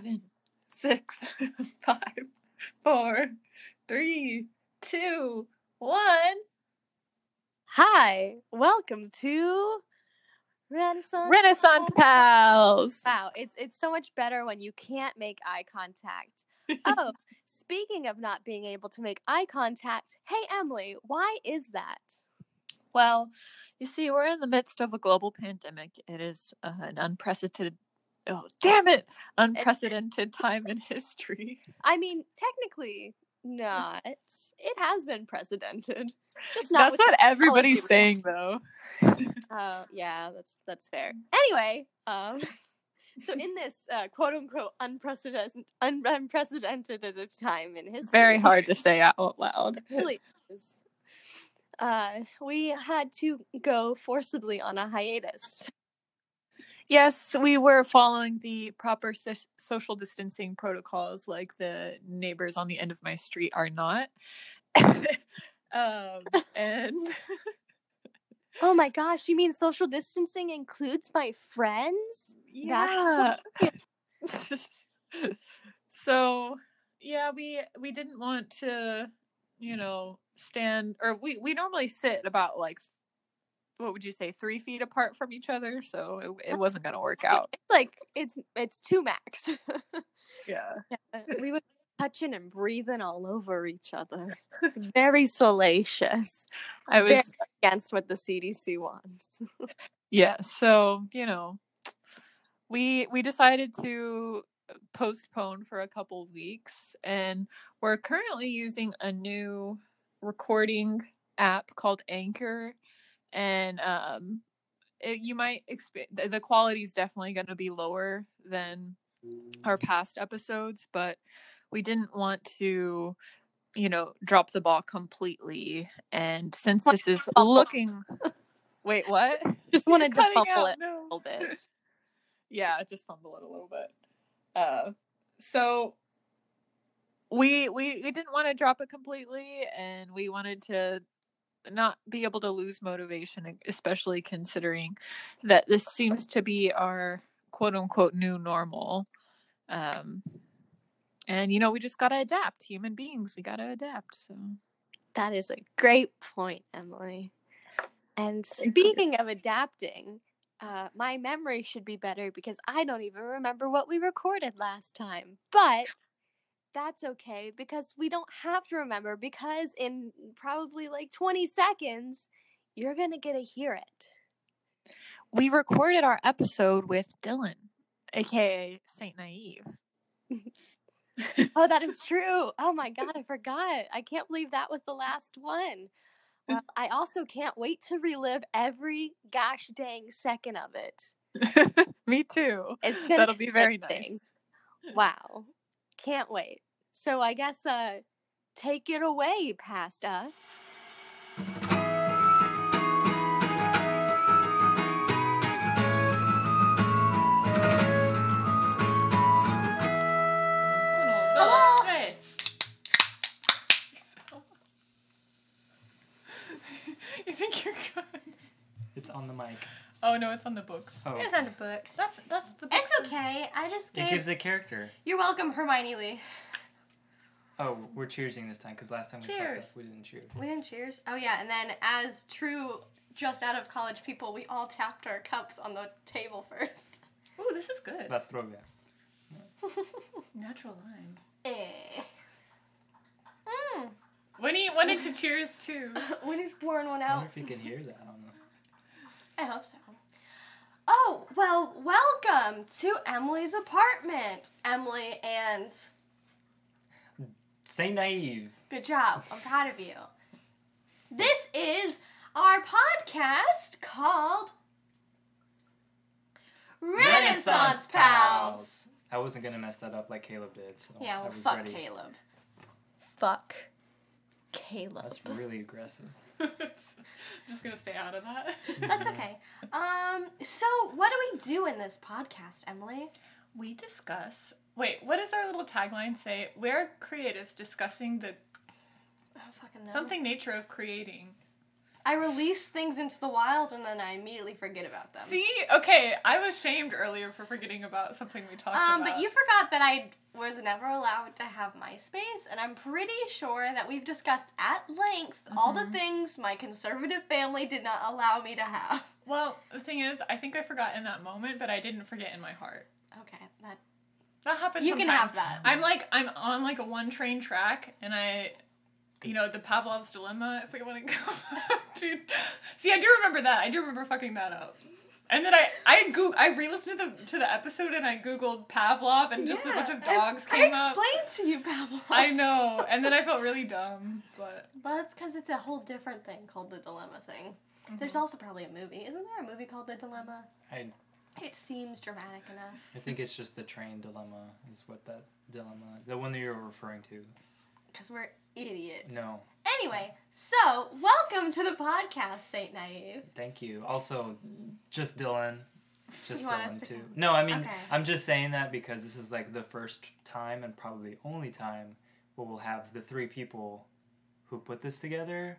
seven, six, five, four, three, two, one. Hi, welcome to Renaissance. Renaissance pals. Wow, it's it's so much better when you can't make eye contact. Oh, speaking of not being able to make eye contact, hey Emily, why is that? Well, you see, we're in the midst of a global pandemic. It is uh, an unprecedented. Oh, damn it! Unprecedented time in history. I mean, technically not. It has been precedented. Just not That's what everybody's saying, though. Oh, yeah, that's that's fair. Anyway, um, so in this uh, quote unquote unprecedented un- unprecedented time in history, Very hard to say out loud. Really is. Uh, we had to go forcibly on a hiatus. Yes, we were following the proper so- social distancing protocols, like the neighbors on the end of my street are not. um, and Oh my gosh, you mean social distancing includes my friends? yeah. so yeah, we we didn't want to, you know, stand or we we normally sit about like what would you say three feet apart from each other, so it, it wasn't gonna work out. Like it's it's two max. Yeah. Yeah, we were touching and breathing all over each other. Very salacious. I Very was against what the CDC wants. yeah so you know we we decided to uh, postpone for a couple weeks and we're currently using a new recording app called anchor and um it, you might expect the, the quality is definitely going to be lower than our past episodes but we didn't want to you know drop the ball completely and since this is looking wait what Just wanted to fumble out, it no. a little bit. yeah just fumble it a little bit uh so we we we didn't want to drop it completely and we wanted to not be able to lose motivation especially considering that this seems to be our quote unquote new normal um and you know we just got to adapt human beings we got to adapt so That is a great point, Emily. And speaking of adapting, uh, my memory should be better because I don't even remember what we recorded last time. But that's okay because we don't have to remember because in probably like 20 seconds, you're going to get to hear it. we recorded our episode with dylan aka saint naive Oh, that is true. Oh my God, I forgot. I can't believe that was the last one. Well, uh, I also can't wait to relive every gosh dang second of it. Me too. It's That'll be very nice. interesting. Wow. Can't wait. So I guess uh take it away past us. Hello. you think you're good? It's on the mic. Oh no, it's on the books. Oh, It's on the books. That's that's the. It's okay. I just it gives a character. You're welcome, Hermione Lee. Oh, we're cheersing this time because last time we Cheers. up, we didn't cheer. We didn't cheers. Oh yeah, and then as true just out of college people, we all tapped our cups on the table first. Ooh, this is good. That's droga. Natural lime. Eh. Mm. Winnie wanted to cheers too. Winnie's pouring one out. I out. wonder if you can hear that. I don't know. I hope so. Oh, well, welcome to Emily's apartment. Emily and Say naive. good job. I'm proud of you. This is our podcast called Renaissance, Pals. I wasn't gonna mess that up like Caleb did, so Yeah, I well, was fuck ready. Caleb. Fuck Caleb. That's really aggressive. I'm just gonna stay out of that. That's okay. Um, so what do we do in this podcast, Emily? We discuss. Wait, what does our little tagline say? We're creatives discussing the Oh, fucking no. something nature of creating. I release things into the wild and then I immediately forget about them. See, okay, I was shamed earlier for forgetting about something we talked Um, about. but you forgot that I was never allowed to have MySpace, and I'm pretty sure that we've discussed at length all the Mhm. things my conservative family did not allow me to have. Well, the thing is, I think I forgot in that moment, but I didn't forget in my heart. Okay, that That happens. you can have that. I'm like I'm on like a one train track, and I, you know, the Pavlov's dilemma. If we want to go, dude. See, I do remember that. I do remember fucking that up. And then I I go I re-listened to the to the episode and I googled Pavlov and just a bunch of Yeah, I- dogs I, came up. explained to you, Pavlov. I know, and then I felt really dumb, but But it's because it's a whole different thing called the dilemma thing. There's mm-hmm. also probably a movie. Isn't there a movie called The Dilemma? I It seems dramatic enough. I think it's just the train dilemma is what that dilemma, the one that you're referring to. Because we're idiots. No, Anyway, so welcome to the podcast, Saint Naive. thank you. Also, just Dylan, just You want us Dylan to too. come? No, I mean Okay. I'm just saying that because this is like the first time and probably only time where we'll have the three people who put this together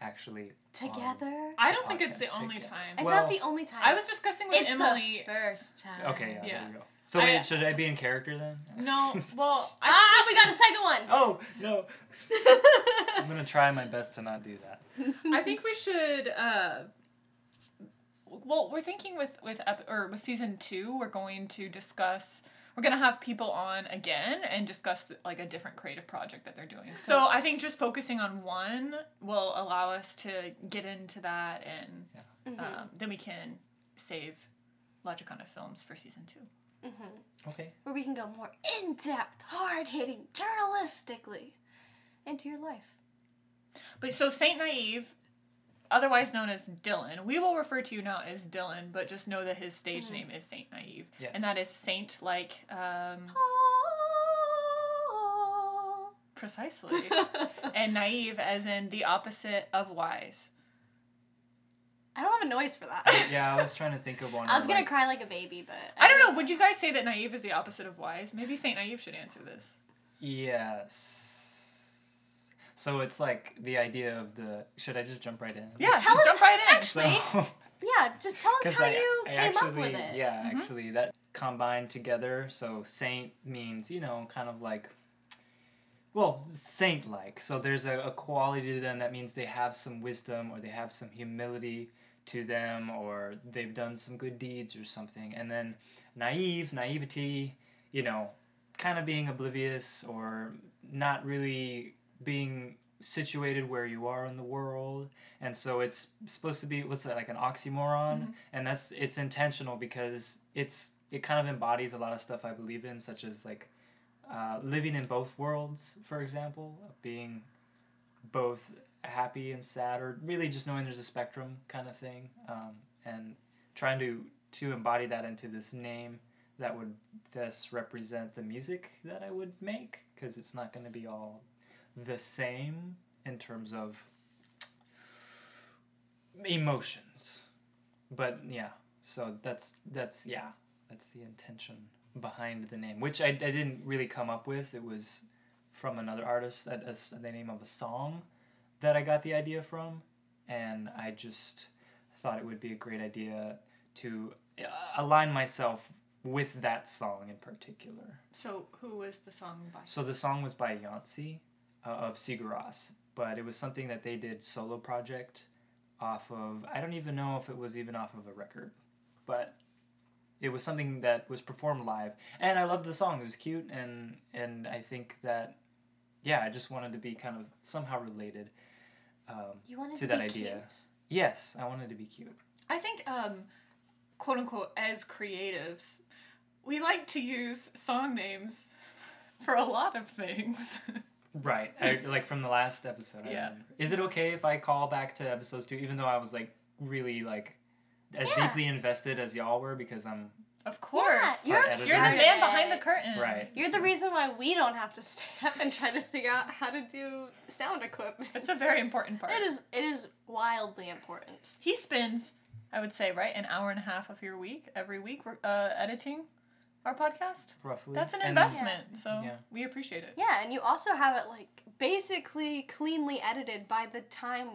actually Together? I don't think it's the podcast only time. It's Well, not the only time. I was discussing with it's Emily. the first time. Okay, yeah, Yeah. there you go. So I- wait, should I be in character then? No, well, I Ah, we got a second one. Oh no! I'm gonna try my best to not do that. I think we should. Uh, well, we're thinking with with ep- or with season two, we're going to discuss. We're gonna have people on again and discuss like a different creative project that they're doing. So I think just focusing on one will allow us to get into that, and Mhm, um, then we can save Logicana films for season two. Mhm. Okay. Where we can go more in depth, hard hitting, journalistically into your life. But so Saint Naive, otherwise known as Dylan, we will refer to you now as Dylan, but just know that his stage Mhm. name is Saint Naive, Yes. and that is Saint like um, precisely, and naive as in the opposite of wise. I don't have a noise for that. I- yeah, I was trying to think of one. I was gonna like- cry like a baby, but I don't know. Would you guys say that naive is the opposite of wise? Maybe Saint Naive should answer this. Yes. So it's like the idea of the. Should I just jump right in? Yeah, Tell just us- jump right in. actually- So, Yeah, just tell us how I, you I came actually, up with it. Yeah, Mhm. actually, that combined together. So saint means you know kind of like. Well, saint like. So there's a, a quality to them that means they have some wisdom or they have some humility to them or they've done some good deeds or something. And then naive, naivety, you know, kind of being oblivious or not really being situated where you are in the world and so it's supposed to be what's that like an oxymoron Mhm. and that's it's intentional because it's it kind of embodies a lot of stuff i believe in such as like uh, living in both worlds for example being both happy and sad or really just knowing there's a spectrum kind of thing um, and trying to to embody that into this name that would thus represent the music that I would make because it's not going to be all the same in terms of emotions. But yeah, so that's that's yeah, that's the intention behind the name, which I, I didn't really come up with. It was from another artist at the name of a song that I got the idea from, and I just thought it would be a great idea to uh, align myself with that song in particular. So who was the song by? So the song was by Jónsi uh, of Sigur Rós, but it was something that they did solo project off of. I don't even know if it was even off of a record, but it was something that was performed live, and I loved the song. It was cute, and and I think that yeah, I just wanted to be kind of somehow related. Um, You wanted To to, that idea. cute. yes, I wanted to be cute. I think, um, quote unquote, as creatives, we like to use song names for a lot of things. Right, I, like from the last episode. Yeah. Is it okay if I call back to episodes two, even though I was like really like as Yeah. deeply invested as y'all were because I'm of course. you're, You're the man behind the curtain. right. You're the reason why we don't have to stay up and try to figure out how to do sound equipment. It's a very important part. It is. It is wildly important. He spends, I would say, right, an hour and a half of your week every week uh, editing our podcast. roughly. That's an And- investment, so Yeah. we appreciate it. Yeah, and you also have it like basically cleanly edited by the time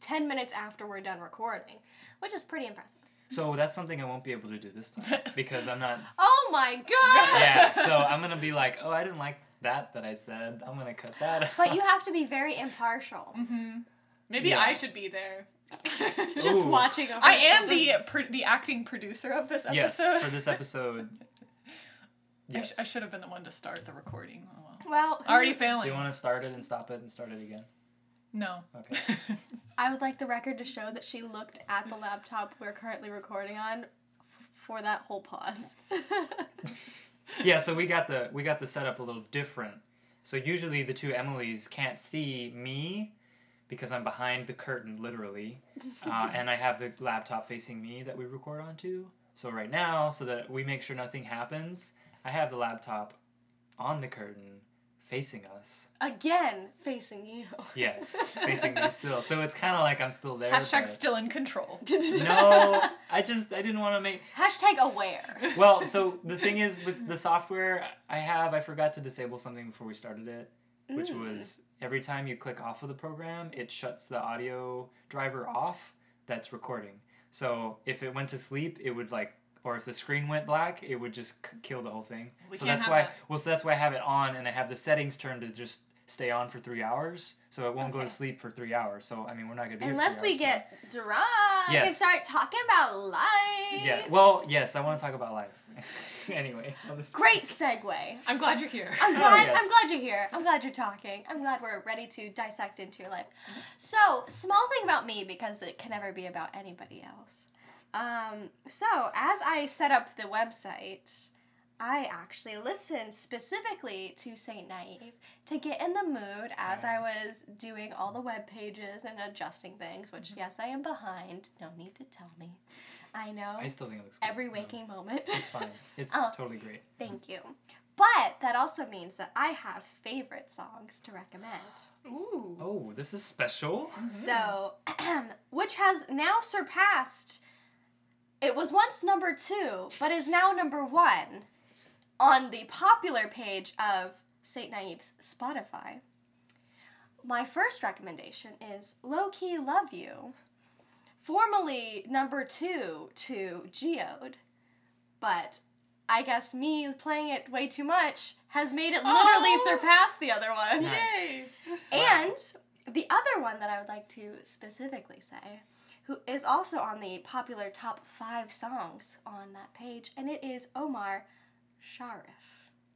10 minutes after we're done recording, which is pretty impressive. So that's something I won't be able to do this time because I'm not. Oh my god! Yeah, so I'm gonna be like, oh, I didn't like that that I said. I'm gonna cut that. out. But you have to be very impartial. Mm-hmm. Maybe Yeah. I should be there. Just Ooh. watching over I am something. the pro- the acting producer of this episode. yes, for this episode. I, sh- Yes. I should have been the one to start the recording. Oh, well. Well, Already Do failing. you want to start it and stop it and start it again? No. Okay. I would like the record to show that she looked at the laptop we're currently recording on f- for that whole pause. yeah, so we got the we got the setup a little different. So usually the two Emilys can't see me because I'm behind the curtain, literally, uh, and I have the laptop facing me that we record onto. So right now, so that we make sure nothing happens, I have the laptop on the curtain, facing us. Again, facing you. Yes, facing me still. So it's kind of like I'm still there. Hashtag but- still in control. No, I just I didn't want to make. Hashtag aware. Well, so the thing is with the software I have, I forgot to disable something before we started it, which Mm. was every time you click off of the program, it shuts the audio driver off that's recording. So if it went to sleep, it would like, or if the screen went black, it would just k- kill the whole thing. We so that's why. that. Well, so that's why I have it on, and I have the settings turned to just stay on for three hours, so it won't go to sleep for three hours. So I mean, we're not gonna be here Unless three we hours, get drunk and Yes. start talking about life. but- Yeah. Well, yes, I want to talk about life. anyway. Great segue. I'm glad you're here. I'm Oh, glad. yes. I'm glad you're here. I'm glad you're talking. I'm glad we're ready to dissect into your life. Mm-hmm. So, small thing about me because it can never be about anybody else. Um, so, as I set up the website, I actually listened specifically to Saint Naive to get in the mood as I was doing all the web pages and adjusting things. Which, yes, I am behind. No need to tell me. I know I still think it looks good. every No, waking moment. It's fine. It's Oh. totally great. Thank you. But that also means that I have favorite songs to recommend. Ooh. Oh, this is special. So, which has now surpassed. It was once number two, but is now number one on the popular page of St. Naive's Spotify. My first recommendation is Low Key Love You, formerly number two to Geode, but I guess me playing it way too much has made it literally Oh. surpass the other one. Nice. Yay. And the other one that I would like to specifically say, who is also on the popular top five songs on that page, and it is Omar Sharif.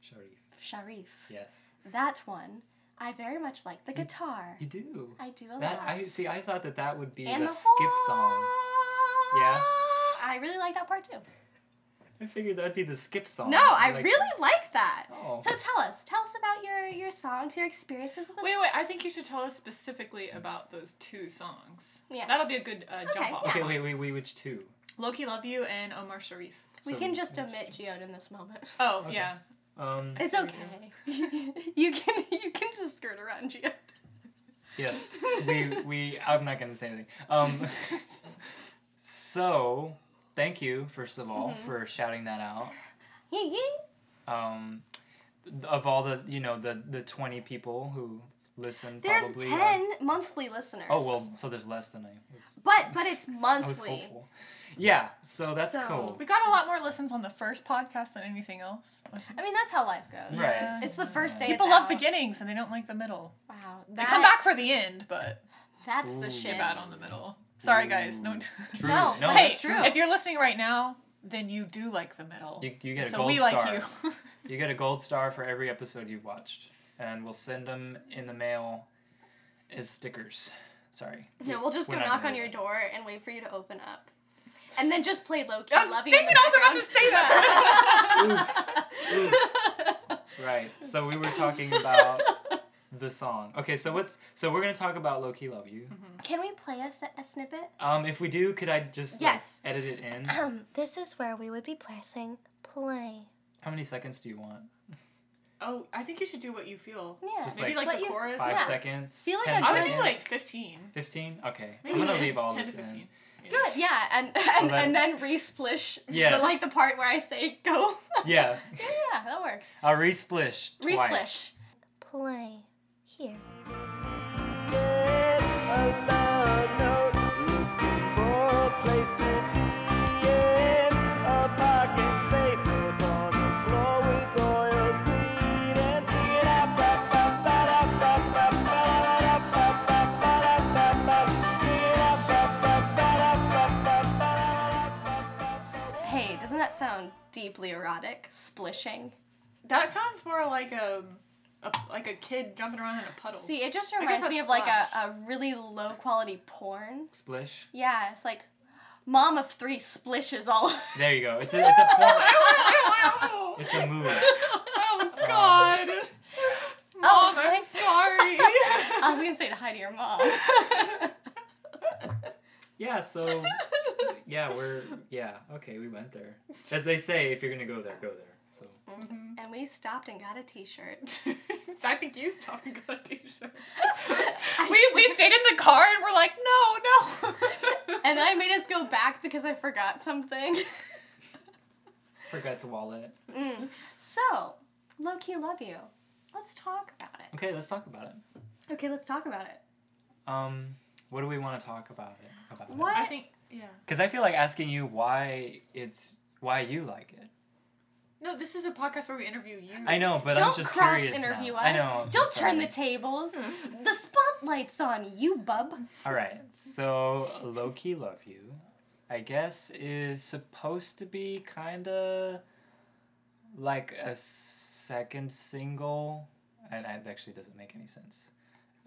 Sharif. Sharif. Yes. That one, I very much like the guitar. You do. I do a That lot. I see. I thought that that would be and the the skip song. Yeah? I really like that part too. I figured that'd be the skip song. No, I Like- really like that. Oh. So tell us, tell us about your your songs, your experiences with. Wait, wait. I think you should tell us specifically about those two songs. Yeah. That'll be a good uh, jump Okay, off. yeah. Okay, wait, wait, wait. Which two? Low Key Love You and Omar Sharif. we So can just omit two? Geode in this moment. Oh, Okay. yeah. Um. It's okay. you can you can just skirt around Geode. Yes. We we. I'm not gonna say anything. Um. so, thank you first of all Mhm. for shouting that out. Yee yee. Um, of all the you know the the 20 people who listen There's probably. ten monthly listeners. Oh well, so there's less than I was. But but it's I was monthly. hopeful. Yeah, so that's So- cool. We got a lot more listens on the first podcast than anything else. I mean that's how life goes. Right. Yeah. It's the first day. People it's love out. beginnings and they don't like the middle. Wow. They come back for the end, but That's the shit. get bad on the middle. Sorry, guys. No. True. No, No, hey, that's true. if you're listening right now, then you do like the middle. You, you get a gold star. so gold we star. like you. You get a gold star for every episode you've watched, and we'll send them in the mail as stickers. Sorry. No, we'll just We're go knock on your that. door and wait for you to open up. And then just play low key I was, love you. dang in it, I was about to say that. Right. So we were talking about the song. Okay, so what's so we're gonna talk about Low Key Love You. Can we play a, s- a snippet? Um, if we do, could I just like, Yes. edit it in? Um, this is where we would be pressing play. How many seconds do you want? oh, I think you should do what you feel. Yeah. Just Maybe like like, the you- chorus. Five Yeah. seconds. Feel like ten a I would do like seconds? 15. Fifteen. Okay, Maybe I'm gonna 10, leave all 10 this to in. Good, yeah, and and, that- and then re-splish Yes. the, like the part where I say go. Yeah, yeah, yeah, that works. I'll re-splish twice. Re-splish. Play here. Hey, doesn't that sound deeply erotic? Splishing? That sounds more like a a like a kid jumping around in a puddle. See, it just reminds me that's of like a, a really low quality porn. Splish. Yeah, it's like mom of three splishes all. There you go. It's a it's a porn. oh, It's a move. Oh, oh God. Mom, oh, I'm I- sorry. I was gonna say to hi to your mom. Yeah. So yeah, we're yeah. Okay, we went there. As they say, if you're gonna go there, go there. So and we stopped and got a T-shirt. I think you stopped and got a t-shirt. we, we stayed in the car and we're like, no, no. and I made us go back because I forgot something. forgot to wallet. Mm. So, low key love you. Let's talk about it. Okay, let's talk about it. Okay, let's talk about it. Um, what do we want to talk about it? About What? I think, yeah. Because I feel like asking you why it's why you like it. No, this is a podcast where we interview you. I know, but Don't I'm just cross curious interview now. us. I know. I'm Don't turn the tables. the spotlight's on you, bub. All right, so low key love you, I guess is supposed to be kind of like a second single, and it actually doesn't make any sense.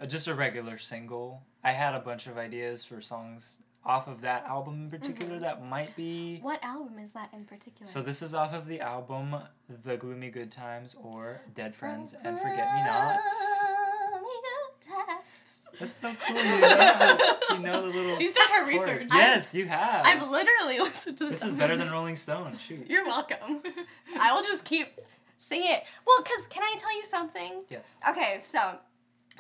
Uh, just a regular single. I had a bunch of ideas for songs off of that album in mm-hmm. particular that might be. What album is that in particular? So this is off of the album The Gloomy Good Times or Dead Friends and Forget Me Nots. That's so cool. You know the, you know the little. She's done her chord. research. Yes, you have. I've literally listened to this. this is better than Rolling Stone. Shoot. You're welcome. I will just keep singing it. Well, because can I tell you something? Yes. Okay, so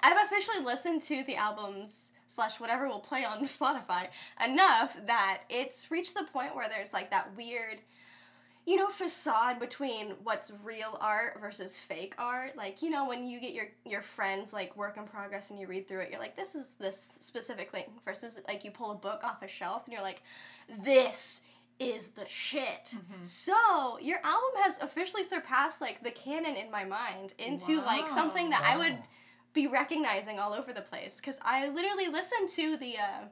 I've officially listened to the albums slash whatever will play on Spotify enough that it's reached the point where there's like that weird, you know, facade between what's real art versus fake art. Like, you know, when you get your your friends like work in progress and you read through it, you're like, this is this specific thing versus like you pull a book off a shelf and you're like, this is the shit. Mm-hmm. So your album has officially surpassed like the canon in my mind into like something that I would Wow. Be recognizing all over the place because I literally listened to the uh,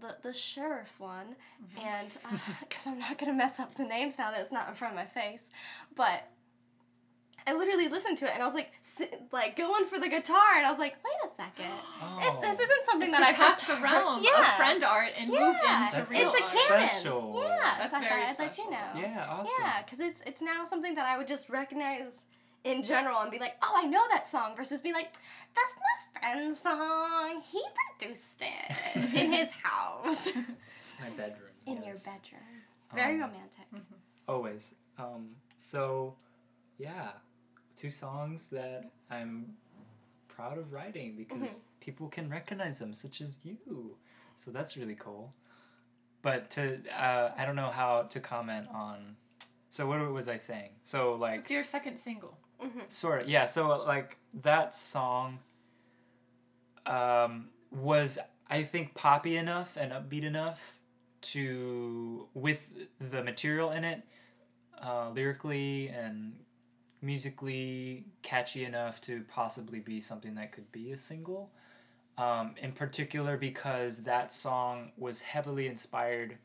the the sheriff one, and because I'm not gonna mess up the names now that it's not in front of my face, but I literally listened to it and I was like like going for the guitar and I was like, wait a second, it's, Oh. this isn't something It's that I've just surpassed the realm yeah. of friend art and moved Yeah, into That's real it's a art. canon. Special. Yeah, That's so I very thought I'd let you special. know. Yeah, awesome. Yeah, because it's it's now something that I would just recognize in general and be like, oh, I know that song, versus be like, that's my friend's song. He produced it in his house, My bedroom. in your bedroom. Very Um, romantic. Always. Um, so, yeah, two songs that I'm proud of writing because Mm-hmm. people can recognize them, such as you. So that's really cool. But to, uh, I don't know how to comment on. So what was I saying? So like, It's your second single. Sort of yeah. So like that song, um, was I think poppy enough and upbeat enough to with the material in it, uh, lyrically and musically catchy enough to possibly be something that could be a single. Um, in particular, because that song was heavily inspired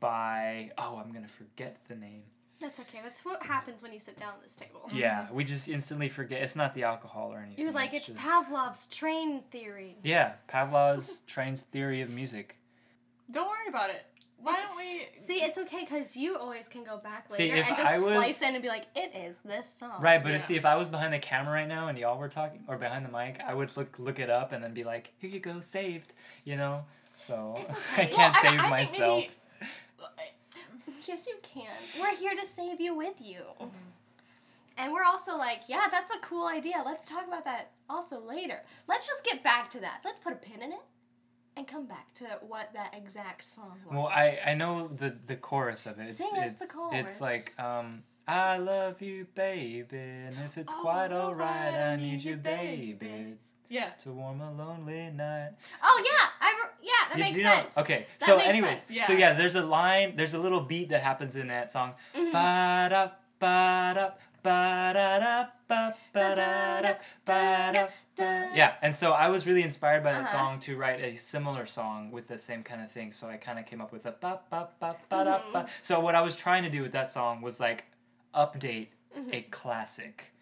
by oh, I'm gonna forget the name. That's okay. That's what happens when you sit down at this table. Yeah, we just instantly forget. It's not the alcohol or anything. You're like, it's just- Pavlov's train theory. Yeah, Pavlov's train's theory of music. Don't worry about it. Why don't we? See, it's okay because you always can go back See, later if and just I was- splice in and be like, it is this song. Right, but Yeah. if, see, if I was behind the camera right now and y'all were talking, or behind the mic, I would look look it up and then be like, "Here you go, saved," you know. So It's I can't Well, I- save I think myself. Maybe- Yes, you can. We're here to save you with you. Mm-hmm. And we're also like, yeah, that's a cool idea. Let's talk about that also later. Let's just get back to that. Let's put a pin in it and come back to what that exact song was. Well, I I know the the chorus of it. It's Sing us it's the it's like um. I love you, baby, and if it's Oh, quite alright, alright, I I need need you, you, baby, baby. Yeah. to warm a lonely night. Oh yeah, I re- yeah, that You makes know- sense. okay, That so anyways, sense. so Yeah. yeah, there's a line, there's a little beat that happens in that song. Mhm. Ba da ba da ba da da ba ba da ba da da. Yeah, and so I was really inspired by that Uh-huh. song to write a similar song with the same kind of thing. So I kind of came up with a ba ba ba ba da ba. So what I was trying to do with that song was like update a classic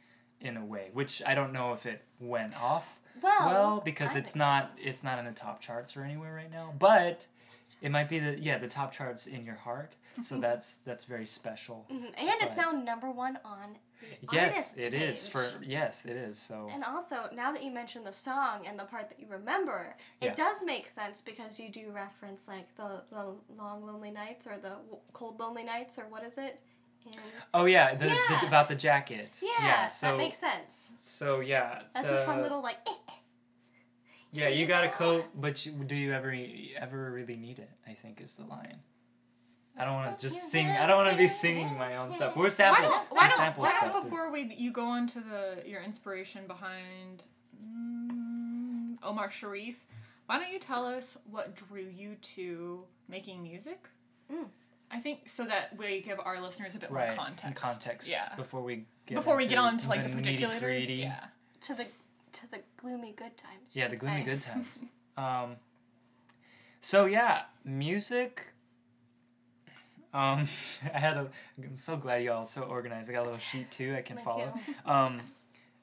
in a way, which I don't know if it went off Well, well because I it's not it's not in the top charts or anywhere right now, but it might be the yeah the top charts in your heart. So that's that's very special. Mhm, And it's now number one on Yes, it is page. for yes it is. So And also, now that you mentioned the song and the part that you remember, it Yeah. does make sense because you do reference like the, the long lonely nights or the cold lonely nights or what is it? In... oh yeah, the, Yeah. the about the jackets. Yeah, so that makes sense. so yeah. That's the- a fun little like. eh, Yeah, you you got a coat, but you, do you ever ever really need it? I think is the line. I don't want to just sing. I don't want to be singing my own stuff. We're Why sample. don't, why don't, sample why don't too. before we you go into the your inspiration behind mm, Omar Sharif, why don't you tell us what drew you to making music? Mm. I think so that we give our listeners a bit right more context. in context. Yeah. Before we get Before we get on to like the nitty particulars. gritty. Yeah. to the to the gloomy good times. Yeah, the gloomy say. good times. Um, so yeah, music. Um, I had a. I'm so glad y'all are so organized. I got a little sheet too. I can Thank follow. you. Um,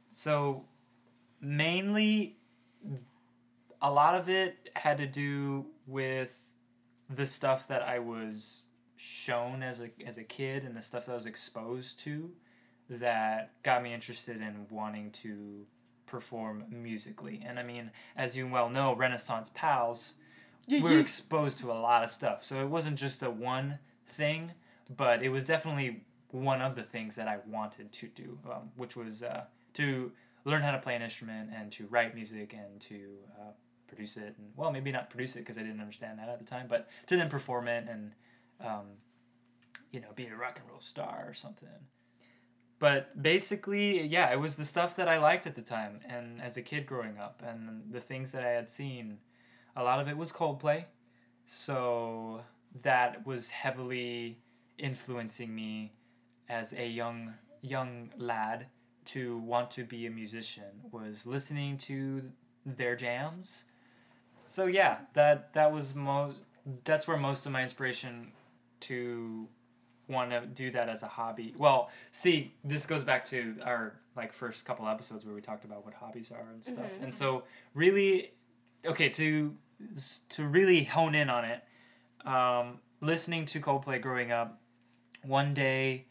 so mainly, a lot of it had to do with the stuff that I was shown as a as a kid and the stuff that I was exposed to that got me interested in wanting to perform musically. And I mean, as you well know, Renaissance Pals, we were exposed to a lot of stuff. So it wasn't just a one thing, but it was definitely one of the things that I wanted to do, um, which was uh, to learn how to play an instrument and to write music and to uh, produce it. And well, maybe not produce it because I didn't understand that at the time, but to then perform it and um, you know be a rock and roll star or something. But basically, yeah, it was the stuff that I liked at the time and as a kid growing up and the things that I had seen. A lot of it was Coldplay. So that was heavily influencing me as a young young lad to want to be a musician was listening to their jams. So yeah, that that was most that's where most of my inspiration to want to do that as a hobby. Well, see, this goes back to our like first couple episodes where we talked about what hobbies are and stuff. Mhm. And so really okay, to to really hone in on it, um, listening to Coldplay growing up, one day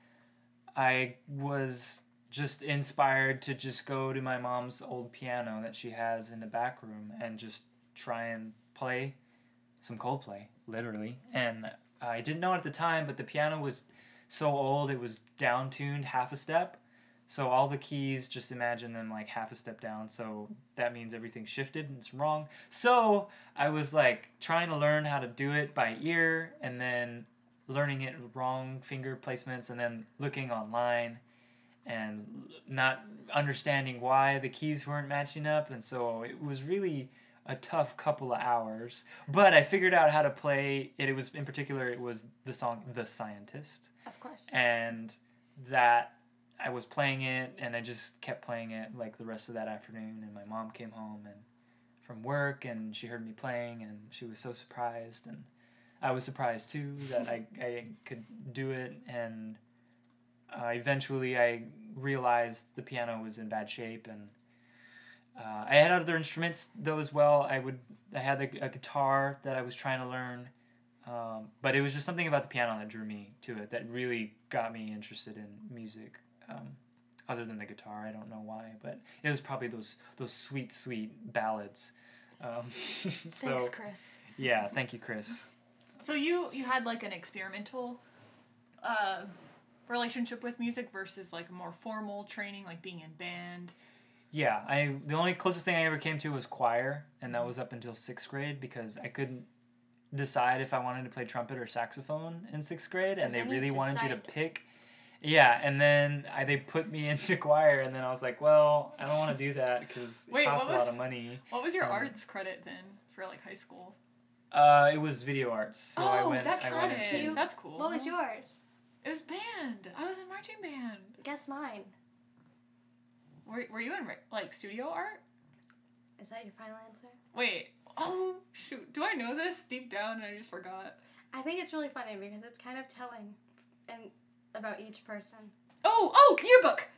I was just inspired to just go to my mom's old piano that she has in the back room and just try and play some Coldplay, literally. And Uh, I didn't know it at the time, but the piano was so old it was down tuned half a step. So all the keys, just imagine them like half a step down. So that means everything shifted and it's wrong. So I was like trying to learn how to do it by ear and then learning it wrong finger placements and then looking online and not understanding why the keys weren't matching up. And so it was really a tough couple of hours. But I figured out how to play it. It was in particular it was the song The Scientist Of course. and that I was playing it and I just kept playing it like the rest of that afternoon and my mom came home and from work and she heard me playing and she was so surprised and I was surprised too that I, I could do it and uh, eventually I realized the piano was in bad shape and uh, I had other instruments though as well I would I had a, a guitar that I was trying to learn um, but it was just something about the piano that drew me to it that really got me interested in music. Um, other than the guitar, I don't know why, but it was probably those those sweet, sweet ballads. Um, so Thanks, Chris. yeah, thank you, Chris. So you you had like an experimental uh, relationship with music versus like a more formal training, like being in band. Yeah, I the only closest thing I ever came to was choir, and that was up until sixth grade because I couldn't decide if I wanted to play trumpet or saxophone in sixth grade, and, And they then you really wanted you to pick. Yeah, and then I, they put me into choir, and then I was like, well, I don't want to do that because it Wait, costs what a lot was- of money. What was your Um, arts credit then for like high school? Uh, it was video arts, so I oh, went. that I counted. went That's into. cute. That's cool. What was yours? It was band. I was in marching band. Guess mine. Were, were you in like studio art? Is that your final answer? Wait. Oh shoot. Do I know this deep down and I just forgot? I think it's really funny because it's kind of telling and about each person. Oh, oh, yearbook.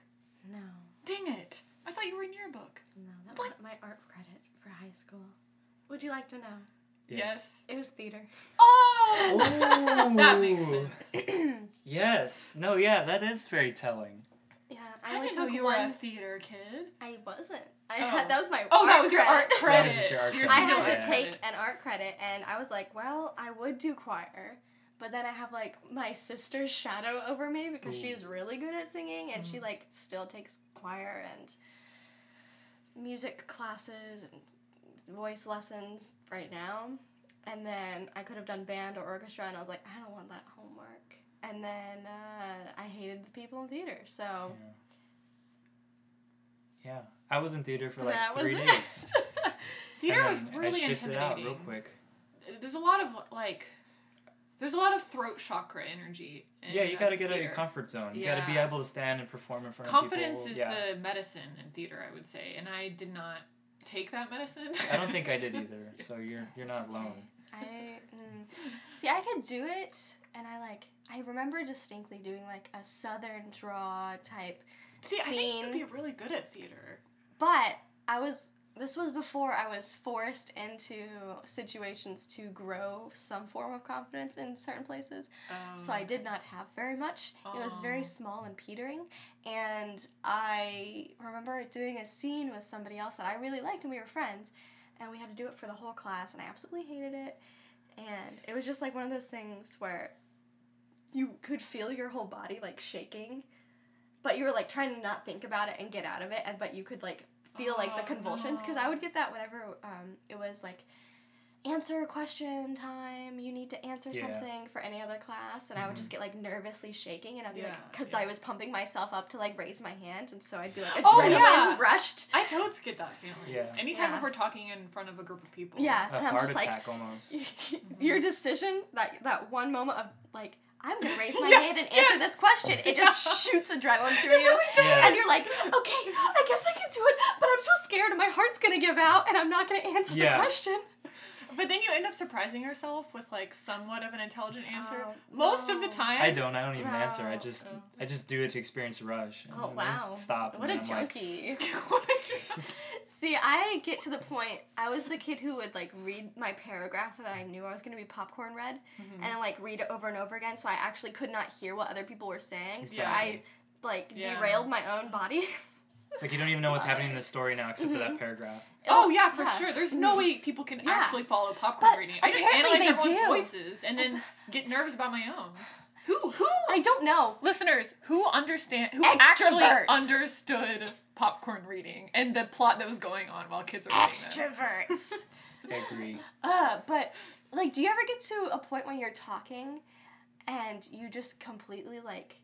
No, Dang it. I thought you were in yearbook. no, that What? wasn't my art credit for high school. Would you like to know? Yes. It was theater. Oh. that makes sense. Yes. No, yeah, that is very telling. Yeah, I, I, only didn't know took you one. were a theater kid. I wasn't. I Oh. had that was my. Oh, that was your art credit. credit. That was just your art credit. I had to take an art credit, and I was like, well, I would do choir, but then I have like my sister's shadow over me because Ooh. she's really good at singing, and she Mm. like still takes choir and music classes and voice lessons right now. And then I could have done band or orchestra, and I was like, I don't want that homework. And then uh, I hated the people in theater, so Yeah. Yeah. I was in theater for like that was three it. days. Theater and was then really I shifted out intimidating. real quick. There's a lot of like, there's a lot of throat chakra energy. In Yeah, you got to get out of your comfort zone. You got to be able to stand and perform in front Confidence of people. Confidence is yeah. the medicine in theater, I would say, and I did not take that medicine. I don't think I did either. So you're you're not okay. alone. I mm, see. I could do it, and I like. I remember distinctly doing like a southern draw type See, I think you'd be really good at theater. but I was. This was before I was forced into situations to grow some form of confidence in certain places. So I Um, did not have very much. It was very small and petering. And I remember doing a scene with somebody else that I really liked, and we were friends. And we had to do it for the whole class, and I absolutely hated it. And it was just like one of those things where you could feel your whole body like shaking, but you were like trying to not think about it and get out of it, and but you could like feel like the Oh, convulsions because I would get that whenever um, it was like answer a question time you need to answer Yeah. something for any other class and i would just get like nervously shaking and i'd be like because yeah. i was pumping myself up to like raise my hand and so i'd be like Oh, adrenaline yeah. rushed I totes get that feeling. Yeah. Anytime Yeah. if we're talking in front of a group of people. yeah A and i'm heart just like attack almost. your decision that that one moment of like i'm gonna raise my Yes, hand and answer yes. this question it just Yeah. shoots adrenaline through you Yes. and you're like okay i guess i can do it but i'm so scared and my heart's gonna give out and i'm not gonna answer Yeah. the question But then you end up surprising yourself with like somewhat of an intelligent answer. Oh, Most of the time. I don't. I don't even answer. I just Oh. I just do it to experience a rush. and oh wow Stop. what a then I'm like, junkie What did you- See, I get to the point. I was the kid who would like read my paragraph that I knew I was gonna be popcorn read, Mm-hmm. and like read it over and over again, so I actually could not hear what other people were saying. So I like Yeah. derailed my own body. It's like you don't even know what's happening in the story now except for that paragraph. Oh yeah, for Yeah. sure. There's no Mhm. way people can Yeah. actually follow popcorn But reading. I just apparently analyze they everyone's do. voices and then get nervous about my own. Who who I don't know. listeners who understand who actually understood popcorn reading and the plot that was going on while kids were reading. Extroverts. I agree. uh, but like, do you ever get to a point when you're talking, and you just completely like.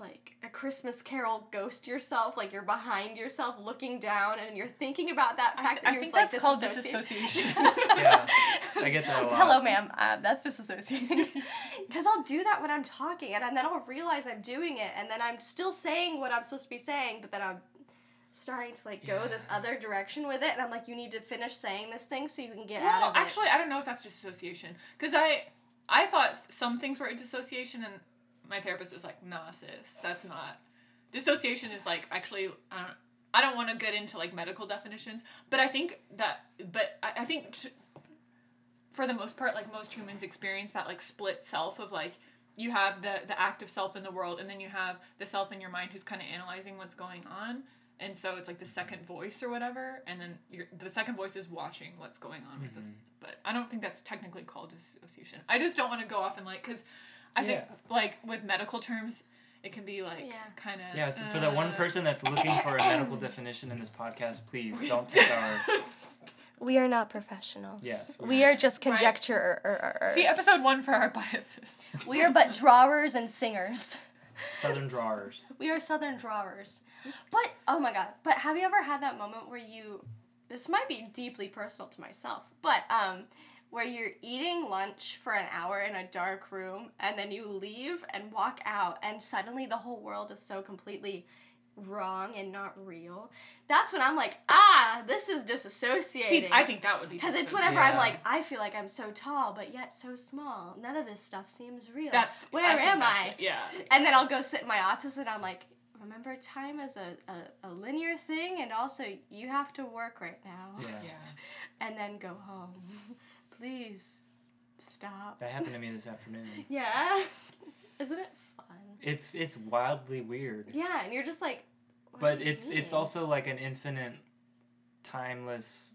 Like a Christmas Carol, ghost yourself. Like you're behind yourself, looking down, and you're thinking about that I, fact th- that I you're think like that's called disassociated. disassociation. Yeah, I get that a lot. Hello, ma'am. Uh, that's disassociating. Because I'll do that when I'm talking, and, then I'll realize I'm doing it, and then I'm still saying what I'm supposed to be saying, but then I'm starting to like go this other direction with it, and I'm like, you need to finish saying this thing so you can get well, out of it. actually, I don't know if that's dissociation because I I thought some things were dissociation and my therapist was like, "Nah, sis, that's not." Dissociation is like actually I don't I don't want to get into like medical definitions, but I think that but I, I think t- for the most part, like most humans experience that like split self of like you have the the active self in the world and then you have the self in your mind who's kind of analyzing what's going on and so it's like the second voice or whatever and then your the second voice is watching what's going on with the mm-hmm. but i don't think that's technically called dissociation i just don't want to go off and like because i think Yeah. like with medical terms it can be like Yeah. kind of Yeah, so for that one person that's looking for a medical definition in this podcast, please don't take our. we are not professionals. Yes, we we are just Right. conjecturers. see episode one for our biases We are but drawers and singers. Southern drawers. We are southern drawers. But oh my god, but have you ever had that moment where you this might be deeply personal to myself, but um where you're eating lunch for an hour in a dark room and then you leave and walk out and suddenly the whole world is so completely wrong and not real, that's when I'm like, ah, this is disassociating. See, I think that would be because it's dissociating. whenever I'm like, I feel like I'm so tall, but yet so small. None of this stuff seems real. That's where I am I? it, Yeah. And then I'll go sit in my office and I'm like, remember time is a, a, a linear thing, and also you have to work right now. Yeah. Yeah. And then go home. Please stop. That happened to me this afternoon. Yeah. Isn't it fun? It's it's wildly weird. Yeah, and you're just like, But do you it's it's also like an infinite timeless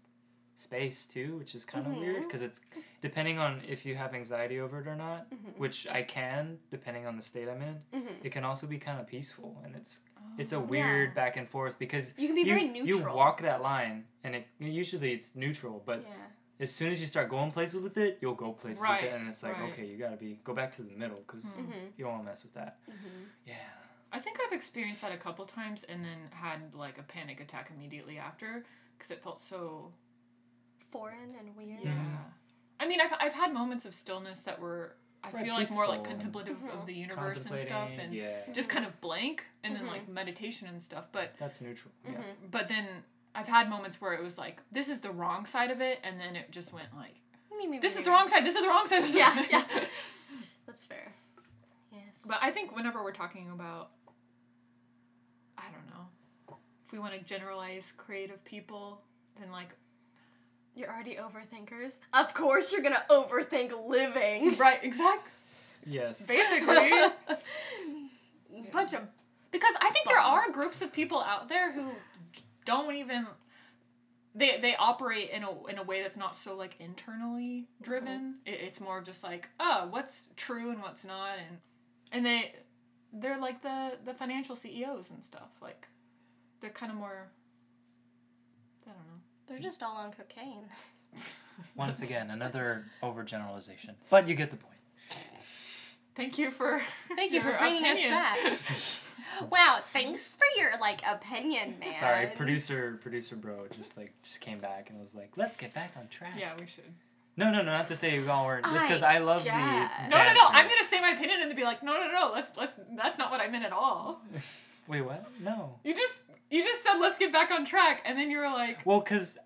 space too, which is kind of weird Mhm. because it's depending on if you have anxiety over it or not, Mhm. which I can depending on the state I'm in. Mhm. It can also be kind of peaceful and it's it's Oh. a weird back and forth because You can be you, very you walk that line and it usually it's neutral, but Yeah. As soon as you start going places with it, you'll go places Right, with it, and it's like right. okay, you gotta be go back to the middle because Hmm. Mhm. you don't want to mess with that. Mhm. Yeah. I think I've experienced that a couple times and then had like a panic attack immediately after because it felt so Foreign and weird. yeah. I mean, I've I've had moments of stillness that were I Right, feel like more like peaceful and- contemplative Mhm. of the universe and stuff and yeah, just kind of blank and then like meditation and stuff. But that's neutral. Yeah. Mhm. but then I've had moments where it was like this is the wrong side of it and then it just went like Me, me, this me, is the wrong side. This is the wrong side. This is Yeah, yeah. That's fair. Yes. But I think whenever we're talking about, I don't know, if we want to generalize creative people, then like, You're already overthinkers. Of course, you're gonna overthink living. right, exactly, Yes. basically, Bunch of because I think there are groups of people out there who don't even. They, they operate in a, in a way that's not so like internally driven. Mm-hmm. It, it's more of just like oh what's true and what's not and and they they're like the the financial CEOs and stuff like they're kind of more I don't know They're just all on cocaine. Once again, another overgeneralization, but you get the point. Thank you for Thank you for bringing opinion. us back. wow, thanks for your like opinion, man. Sorry, producer, producer bro, just like just came back and was like, "Let's get back on track." yeah, we should. No, no, no, not to say we all weren't. Just because I I love guess. the. No, no, no. I'm gonna say my opinion and then be like, no, no, no. Let's let's. That's not what I meant at all. Wait, what? No. You just you just said let's get back on track, and then you were like, Well, because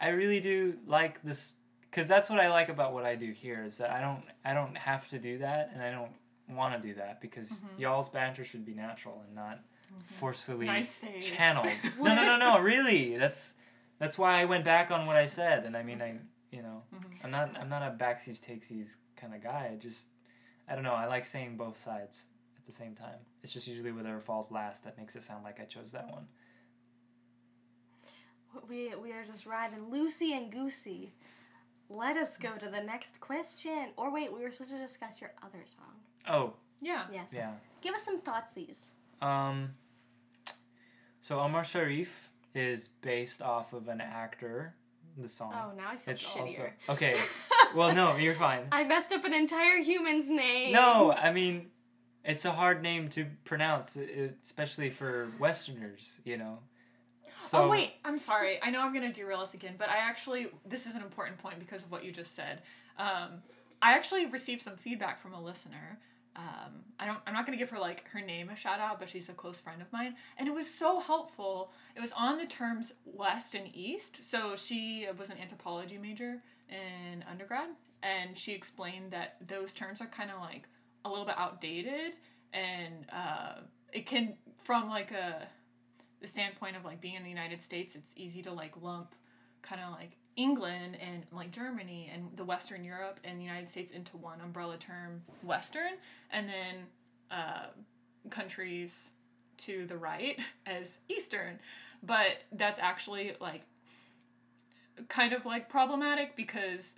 I really do like this. Because that's what I like about what I do here is that I don't I don't have to do that, and I don't want to do that because Mhm. y'all's banter should be natural and not forcefully nice channeled. no, no, no, no. Really, that's that's why I went back on what I said, and I mean, I you know, Mhm. I'm not I'm not a backsies takesies kind of guy. I just I don't know. I like saying both sides at the same time. It's just usually whatever falls last that makes it sound like I chose that one. We we are just riding loosey and goosey. Let us go to the next question. Or wait, we were supposed to discuss your other song. Oh Yeah. Yes. yeah. Give us some thoughtsies. Um. So Omar Sharif is based off of an actor. The song. Oh, now I feel it's shittier. also okay. Well, no, you're fine. I messed up an entire human's name. No, I mean, it's a hard name to pronounce, especially for Westerners. You know. So, oh wait, I'm sorry. I know I'm gonna derail us again, but I actually this is an important point because of what you just said. Um, I actually received some feedback from a listener. Um, I don't. I'm not gonna give her like her name a shout out, but she's a close friend of mine, and it was so helpful. It was on the terms West and East. So she was an anthropology major in undergrad, and she explained that those terms are kind of like a little bit outdated, and uh, it can from like a the standpoint of like being in the United States, it's easy to like lump kind of like England and like Germany and the Western Europe and the United States into one umbrella term, Western, and then uh, countries to the right as Eastern. But that's actually like kind of like problematic because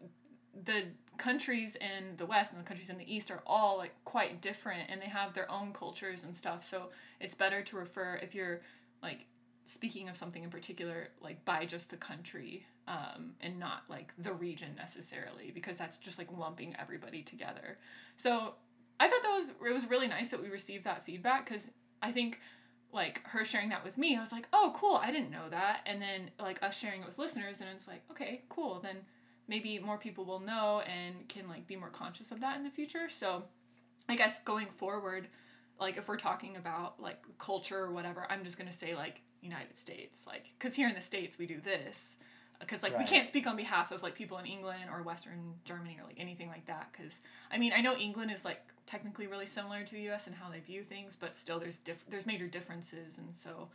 the countries in the west and the countries in the east are all like quite different and they have their own cultures and stuff so it's better to refer if you're like speaking of something in particular like by just the country um, and not like the region necessarily because that's just like lumping everybody together. So i thought that was it was really nice that we received that feedback because i think like her sharing that with me i was like oh cool i didn't know that. And then like us sharing it with listeners and it's like okay cool then maybe more people will know and can like be more conscious of that in the future. So i guess going forward like if we're talking about like culture or whatever, I'm just gonna say like United States, like because here in the states we do this, because like we can't speak on behalf of like people in England or Western Germany or like anything like that. Because I mean I know England is like technically really similar to the U.S. and how they view things, but still there's diff- there's major differences, and so.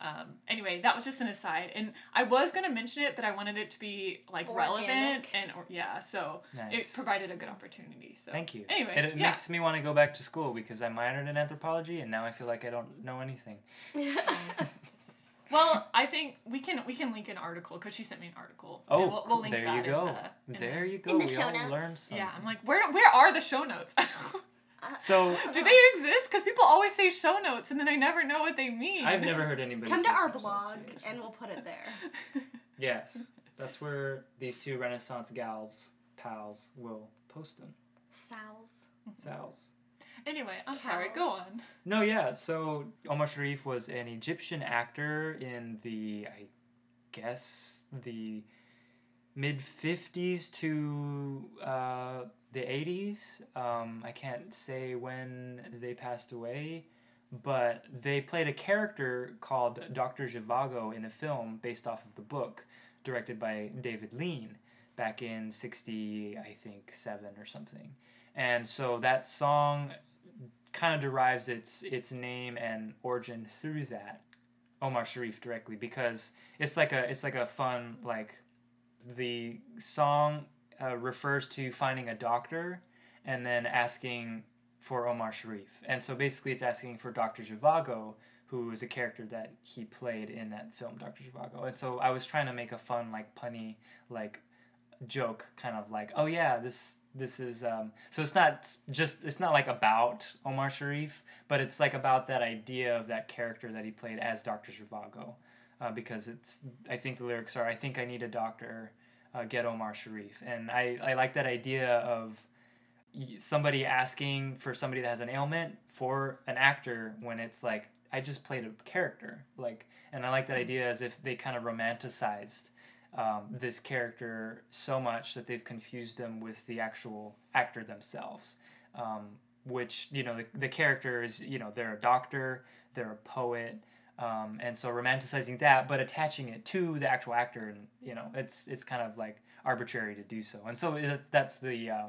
Um, anyway, that was just an aside, and I was gonna mention it, but I wanted it to be like relevant Organic. and or, yeah, so it provided a good opportunity. So Thank you. Anyway, it, it yeah. makes me want to go back to school because I minored in anthropology and now I feel like I don't know anything. Well, I think we can we can link an article because she sent me an article. Oh, and we'll, we'll link there that you in go. the- in there the- you go. in the we show all notes. learned something. Yeah, I'm like, where where are the show notes? so Do they exist? Because people always say show notes, and then I never know what they mean. I've never heard anybody Come say to our blog and we'll put it there. Yes, that's where these two Renaissance gals, pals, will post them. Sal's. Sals. Anyway, I'm sorry. Go Cows. on. No, yeah. So Omar Sharif was an Egyptian actor in the, I guess, the mid 50s to uh, the 80s. Um, I can't say when they passed away, but they played a character called Dr. Zhivago in a film based off of the book directed by David Lean back in 60, I think, 7 or something. And so that song kind of derives its its name and origin through that Omar Sharif directly because it's like a it's like a fun like the song uh, refers to finding a doctor and then asking for Omar Sharif and so basically it's asking for Dr. Zhivago who is a character that he played in that film Dr. Zhivago and so I was trying to make a fun like punny like joke kind of like oh yeah this this is um so it's not just it's not like about Omar Sharif but it's like about that idea of that character that he played as Dr. Zhivago uh, because it's I think the lyrics are I think I need a doctor uh, get Omar Sharif and I I like that idea of somebody asking for somebody that has an ailment for an actor when it's like I just played a character like and I like that idea as if they kind of romanticized um, this character so much that they've confused them with the actual actor themselves. Um, which you know the, the character is you know they're a doctor, they're a poet, um, and so romanticizing that, but attaching it to the actual actor, and you know it's it's kind of like arbitrary to do so. And so it, that's the uh,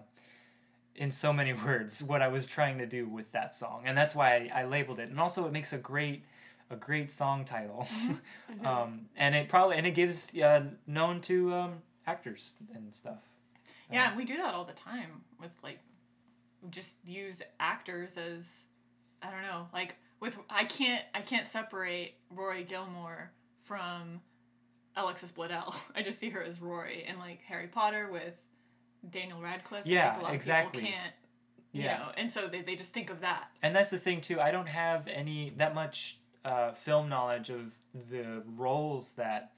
in so many words what I was trying to do with that song, and that's why I, I labeled it. And also it makes a great a great song title, um, and it probably and it gives uh, known to um, actors and stuff. Yeah, we do that all the time with like just use actors as I don't know, like with I can't I can't separate Rory Gilmore from Alexis Bledel. I just see her as Rory and like Harry Potter with Daniel Radcliffe. Yeah, think a lot of exactly. Can't, you Yeah. know, and so they, they just think of that. and that's the thing too i don't have any that much uh, film knowledge of the roles that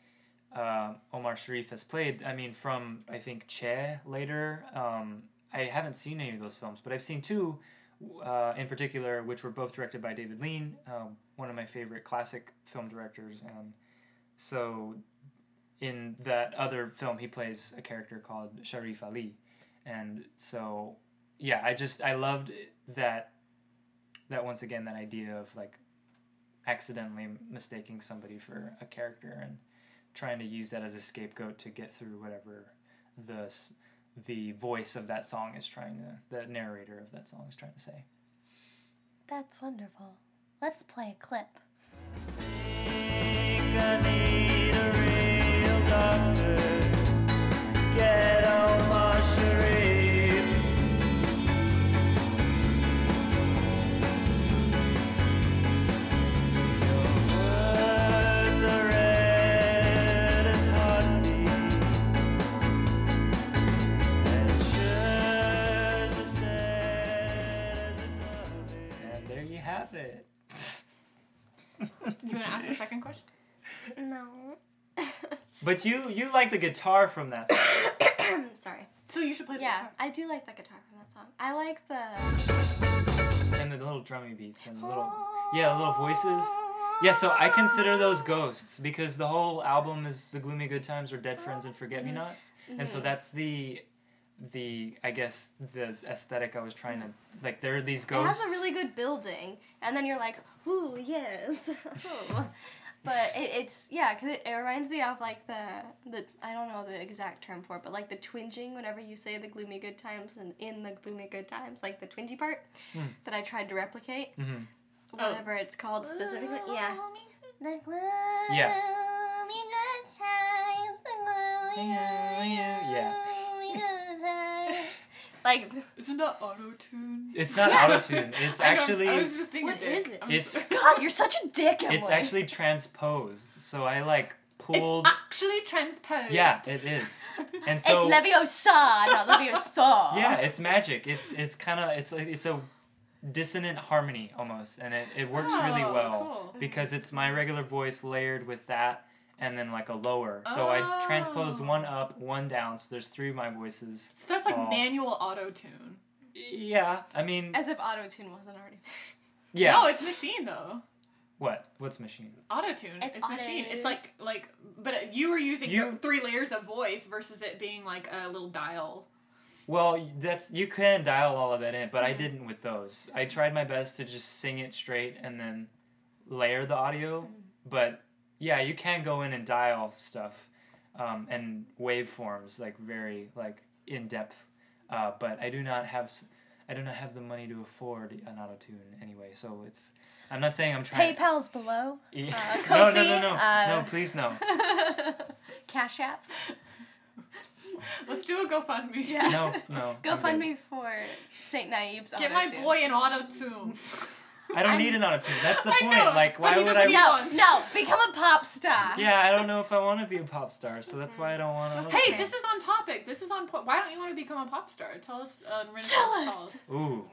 uh, omar sharif has played i mean from i think che later um, i haven't seen any of those films but i've seen two uh, in particular which were both directed by david lean um, one of my favorite classic film directors. And so in that other film he plays a character called sharif ali. And so yeah i just i loved that that once again that idea of like accidentally mistaking somebody for a character and trying to use that as a scapegoat to get through whatever the the voice of that song is trying to the narrator of that song is trying to say That's wonderful. Let's play a clip. and You want to ask the second question? No. but you you like the guitar from that song Sorry. So you should play the Yeah, guitar. I do like the guitar from that song. I like the. and the little drummy beats and little yeah the little voices Yeah, so I consider those ghosts because the whole album is the gloomy good times or dead friends and forget me mm-hmm. nots, and so mm-hmm. that's the the I guess the aesthetic I was trying to like. There are these ghosts. It ghosts. has a really good building, and then you're like, ooh, yes. but it, it's yeah, because it, it reminds me of like the the I don't know the exact term for it, but like the twinging whenever you say the gloomy good times and in the gloomy good times, like the twingy part Hmm. that I tried to replicate, hmm whatever it's called specifically. Yeah. The gloomy Yeah. good times, the gloomy, Yeah, yeah. gloomy good times. Like, Isn't that auto tune? It's not Yeah. auto tune. It's I know, actually I was just being What a dick. is it? I'm It's- sorry. God, you're such a dick, Emily. it's actually transposed. So I like pulled. It's pulled. actually transposed. Yeah, it is. And so it's Leviosa, not Leviosa. yeah, it's magic. It's it's kind of it's like it's a dissonant harmony almost, and it, it works really Oh, well cool. because it's my regular voice layered with that, and then like a lower. So I transposed Oh. one up, one down. So there's three of my voices. So that's like Oh. manual auto tune. Yeah, I mean, As if auto tune wasn't already yeah. No, it's machine though. what? What's machine? Auto tune. It's It's, machine. It's like like, but you were using You- three layers of voice versus it being like a little dial. Well, that's you can dial all of that in, but I Mm-hmm. didn't with those. I tried my best to just sing it straight and then layer the audio. Mm-hmm. But yeah, you can go in and dial stuff um, and waveforms like very like in depth. Uh, but I do not have I do not have the money to afford an auto tune anyway. So it's I'm not saying I'm trying. PayPal's below. Yeah. uh, no, no, no, no, uh, no, please no. Cash App. Let's do a GoFundMe. Yeah. No, no. GoFundMe for Saint Naive's Get my boy an auto tune. I don't need an auto tune. That's the I point. know, like, why would I? No, no, become a pop star. Yeah, I don't know if I want to be a pop star, so that's why I don't want to. Hey, this is on topic. This is on point. Why don't you want to become a pop star? Tell us. Uh, Tell calls. us. Ooh,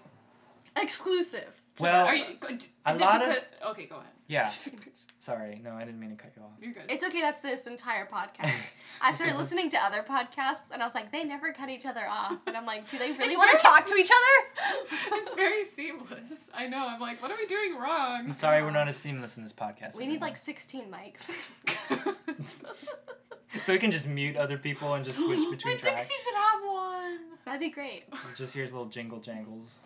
Exclusive. Well, Are you, is a it lot of- Okay, go ahead. yeah. Sorry, no, I didn't mean to cut you off. You're good. It's okay, that's this entire podcast. I Just started listening to other podcasts and I was like, they never cut each other off. And I'm like, do they really want to talk to each other? it's very seamless. I know. I'm like, what are we doing wrong? I'm sorry, we're not as seamless in this podcast. We need like 16 mics. so we can just mute other people and just switch between Wait, tracks. Dixie should have one. That'd be great. Just hears little jingle jangles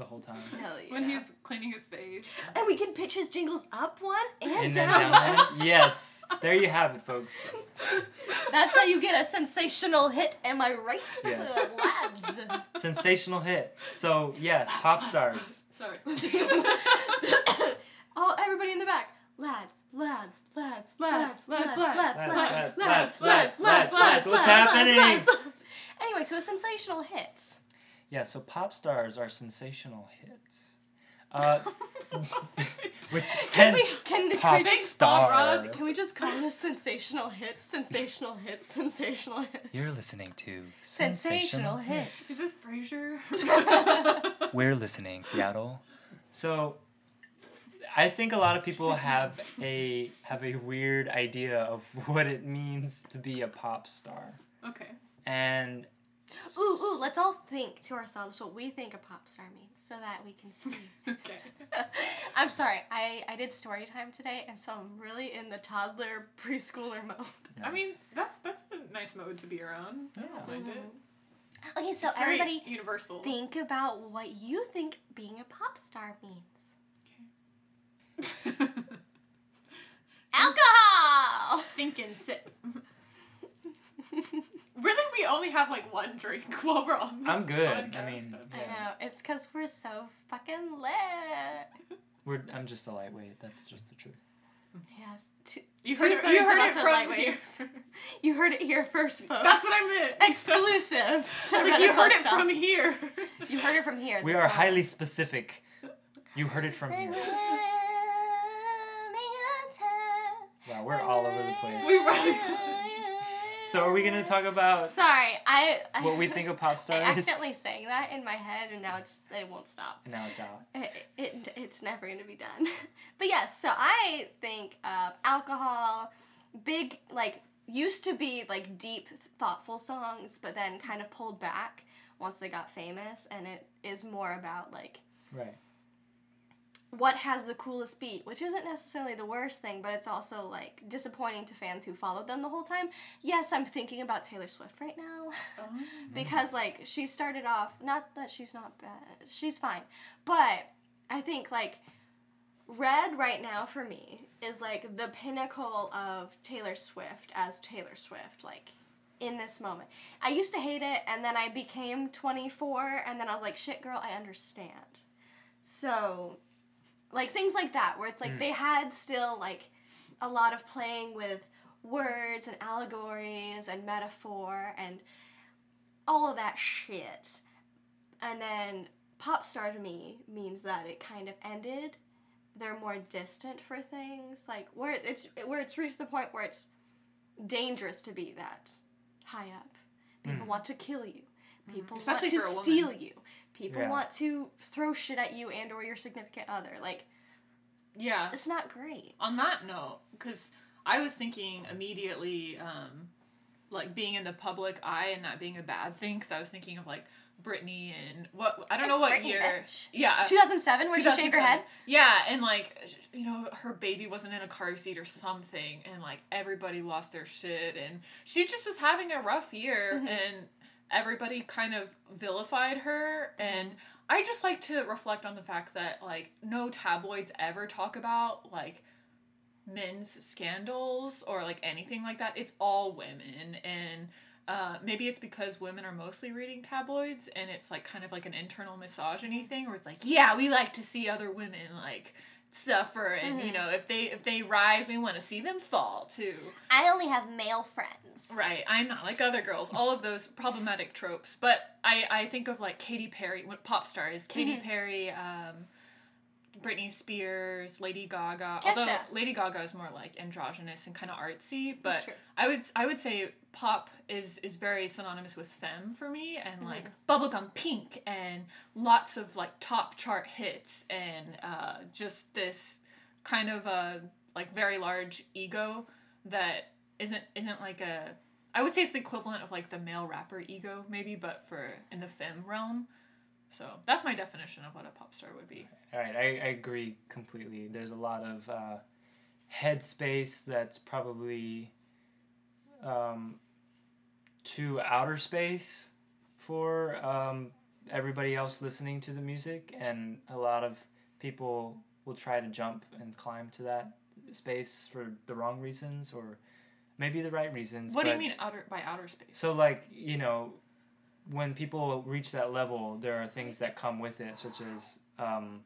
the whole time. Hell yeah. When he's cleaning his face. and we can pitch his jingles up one and, And down, down one. one. Yes, there you have it, folks. That's how you get a sensational hit, am I right? Yes. Uh, lads. Sensational hit. So yes, pop stars. Sorry. oh, everybody in the back. Lads, lads, lads, Lads, lads, lads, lads, lads, lads, lads, lads, lads, lads, what's lads, happening? lads, lads. Anyway, so a sensational hit. Yeah, so pop stars are sensational hits. Uh, which Can we, can, pop can, we, stars. can we just call this sensational hits, sensational hits, sensational hits? You're listening to Sensational hits. Is this Frasier? We're listening, Seattle. So, I think a lot of people have a have a weird idea of what it means to be a pop star, okay. and Ooh, ooh, let's all think to ourselves what we think a pop star means so that we can see. Okay. I'm sorry, I, I did story time today, and so I'm really in the toddler preschooler mode. I mean, that's that's a nice mode to be around. I don't Yeah. mind it. Mm-hmm. Okay, so It's very everybody universal. think about what you think being a pop star means. Okay. Alcohol! think and sip. Really, we only have like one drink while we're on this I'm good. I podcast. mean, I know, it's because we're so fucking lit. we're I'm just a lightweight. That's just the truth. Yes, two, you heard it, Two-thirds you heard us it from lightweights. here. you heard it here first, folks. That's what I meant. Exclusive. to like you heard it from here. You heard it from here. We are moment. highly specific. You heard it from here. Wow, we're all over the place. We really- So are we gonna talk about Sorry, I. I what we think of pop stars? I accidentally sang that in my head, and now it's it won't stop. And now it's out. It, it, it's never gonna be done. But yes, so I think of alcohol, big like used to be like deep, thoughtful songs, but then kind of pulled back once they got famous, and it is more about like Right. What has the coolest beat, which isn't necessarily the worst thing, but it's also like disappointing to fans who followed them the whole time. Yes, I'm thinking about Taylor Swift right now oh. because like she started off not that she's not bad. She's fine. But I think like Red right now for me is like the pinnacle of Taylor Swift as Taylor Swift like in this moment. I used to hate it and then I became 24 and then I was like shit girl, I understand. So like things like that where it's like Mm. they had still like a lot of playing with words and allegories and metaphor and all of that shit and then pop star to me means that it kind of ended they're more distant for things like where it's where it's reached the point where it's dangerous to be that high up people Mm. want to kill you people Especially want to for a woman. steal you people Yeah. want to throw shit at you and or your significant other like Yeah. it's not great On that note, because I was thinking immediately, um, like being in the public eye and that being a bad thing, because I was thinking of like Britney and what I don't know what Britney, year. bitch. Yeah. 2007 where she shaved her head Yeah, and like you know, her baby wasn't in a car seat or something, and like everybody lost their shit, and she just was having a rough year, Mhm. and everybody kind of vilified her, and I just like to reflect on the fact that like no tabloids ever talk about like men's scandals or like anything like that. It's all women, and uh, maybe it's because women are mostly reading tabloids and it's like kind of like an internal misogyny thing where it's like yeah we like to see other women like suffer and you Mhm. know if they if they rise we want to see them fall too i only have male friends right i'm not like other girls all of those problematic tropes but i i think of like Katy Perry what pop stars Katy Mhm. Perry um Britney Spears, Lady Gaga. Although Lady Gaga is more like androgynous and kind of artsy, but. I would I would say pop is is very synonymous with femme for me and Mm-hmm. like bubblegum pink and lots of like top chart hits and uh, just this kind of a like very large ego that isn't isn't like a I would say it's the equivalent of like the male rapper ego maybe but for in the femme realm. So that's my definition of what a pop star would be. All right, I, I agree completely. There's a lot of uh, headspace that's probably um, too outer space for um, everybody else listening to the music, and a lot of people will try to jump and climb to that space for the wrong reasons or maybe the right reasons. What do you mean outer by outer space? so like you know, when people reach that level, there are things that come with it, such as um,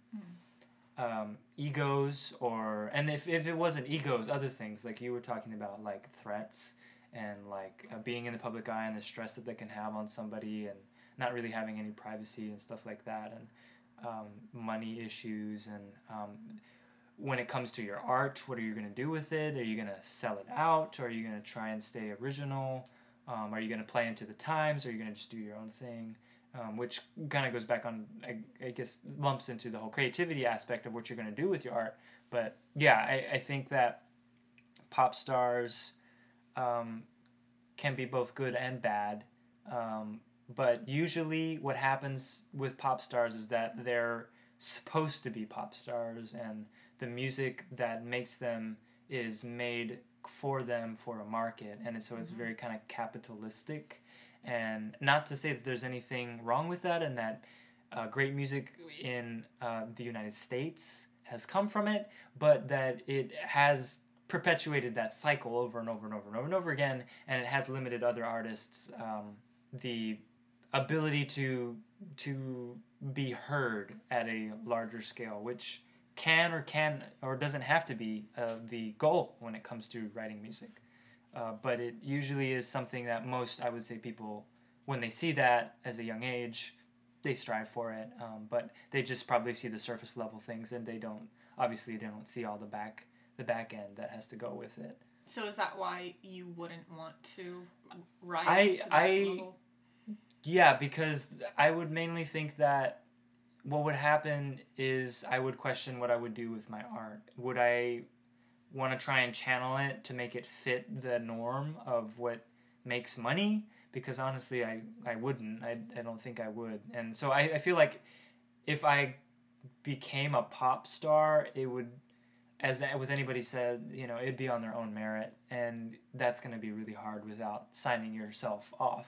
um, egos, or and if if it wasn't egos, other things like you were talking about, like threats and like uh, being in the public eye and the stress that they can have on somebody, and not really having any privacy and stuff like that, and um, money issues and um, when it comes to your art, what are you going to do with it? Are you going to sell it out? Or are you going to try and stay original? Um, are you going to play into the times? Or are you going to just do your own thing? Um, which kind of goes back on, I, I guess, lumps into the whole creativity aspect of what you're going to do with your art. But yeah, I, I think that pop stars um, can be both good and bad. Um, but usually, what happens with pop stars is that they're supposed to be pop stars, and the music that makes them is made for them for a market, and so it's very kind of capitalistic. And not to say that there's anything wrong with that, and that uh, great music in uh, the United States has come from it, but that it has perpetuated that cycle over and over and over and over and over again, and it has limited other artists um, the ability to to be heard at a larger scale, which can or can or doesn't have to be uh, the goal when it comes to writing music. Uh, but it usually is something that most, I would say, people, when they see that as a young age, they strive for it. Um, but they just probably see the surface level things, and they don't obviously they don't see all the back the back end that has to go with it. So is that why you wouldn't want to rise I- to that I- level? Yeah, because I would mainly think that what would happen is I would question what I would do with my art. Would I want to try and channel it to make it fit the norm of what makes money? Because honestly, I, I wouldn't. I, I don't think I would. And so I, I feel like if I became a pop star, it would, as with anybody said, you know, it'd be on their own merit, and that's going to be really hard without signing yourself off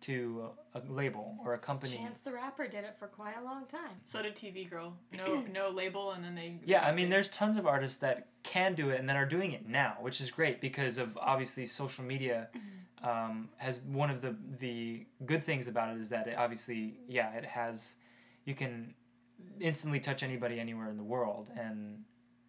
to a label or a company. Chance the Rapper did it for quite a long time. So did TV Girl. No, no label, and then they. Yeah, I mean, there's tons of artists that can do it and that are doing it now, which is great because of obviously social media. Um, has one of the the good things about it is that it obviously, yeah, it has, you can instantly touch anybody anywhere in the world, and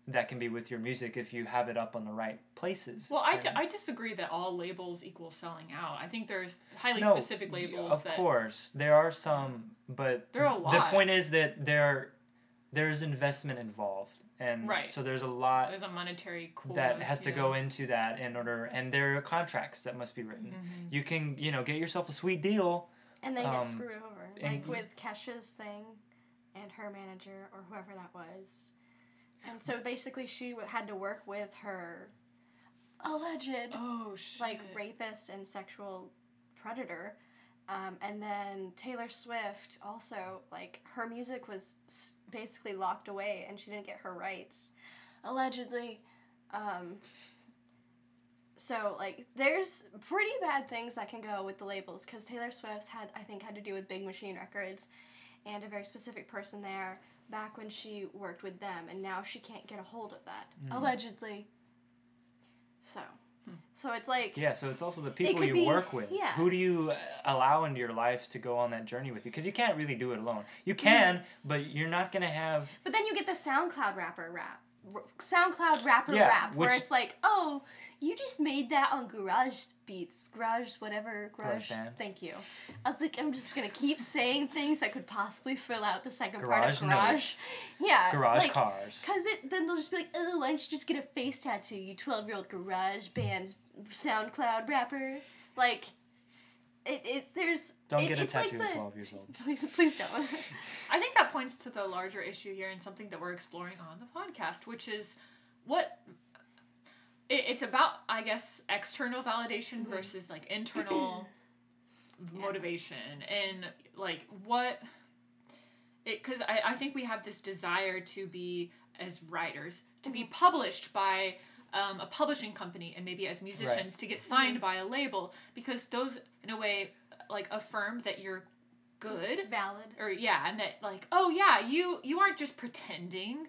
that can be with your music if you have it up on the right places. Well, I, And- disagree that all labels equal selling out. I think there's highly No, specific y- labels Of that. course, there are some, but There are a lot. the point is that there there's investment involved, and Right. so there's a lot There's a monetary core that has to go into that in order, and there are contracts that must be written. Mm-hmm. You can you know get yourself a sweet deal. And then get Um, screwed over. Like y- with Kesha's thing and her manager or whoever that was. And so basically she had to work with her alleged Oh like rapist and sexual predator. Um, and then Taylor Swift also like her music was basically locked away and she didn't get her rights allegedly. Um, so like there's pretty bad things that can go with the labels because Taylor Swift's had I think had to do with Big Machine Records and a very specific person there back when she worked with them and now she can't get a hold of that mm. allegedly. So hmm. so it's like Yeah, so it's also the people you be- work with. yeah. Who do you uh, allow into your life to go on that journey with you? Because you can't really do it alone. You mm. can, but you're not gonna have. But then you get the SoundCloud rapper rap. R- SoundCloud rapper Yeah, rap, where it's like, oh, you just made that on Garage Beats, Garage whatever, Garage. GarageBand. Thank you. I was like, I'm just gonna keep saying things that could possibly fill out the second Garage part of Garage. notes. Yeah. Garage like, cars. Cause it then they'll just be like, oh, why don't you just get a face tattoo, you twelve year old Garage Band SoundCloud rapper? Like, it, it there's. Don't it- get a it's like tattoo at 12 years old. Please, please don't. I think that points to the larger issue here and something that we're exploring on the podcast, which is what it, it's about. I guess external validation Mm-hmm. versus like internal motivation and like what it because I, I think we have this desire to be as writers to be published by um, a publishing company and maybe as musicians to get signed by a label because those in a way like affirm that you're good Valid. or yeah and that like oh yeah you you aren't just pretending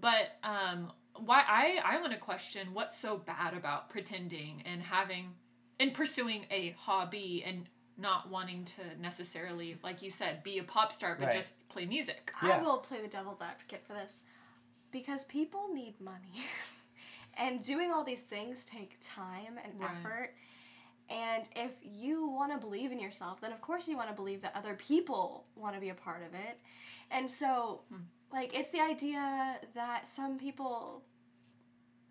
but um why i i want to question what's so bad about pretending and having and pursuing a hobby and not wanting to necessarily like you said be a pop star but Right. just play music Yeah. I will play the devil's advocate for this because people need money. and doing all these things take time and Right. effort. And if you want to believe in yourself, then of course you want to believe that other people want to be a part of it. And so hmm. Like it's the idea that some people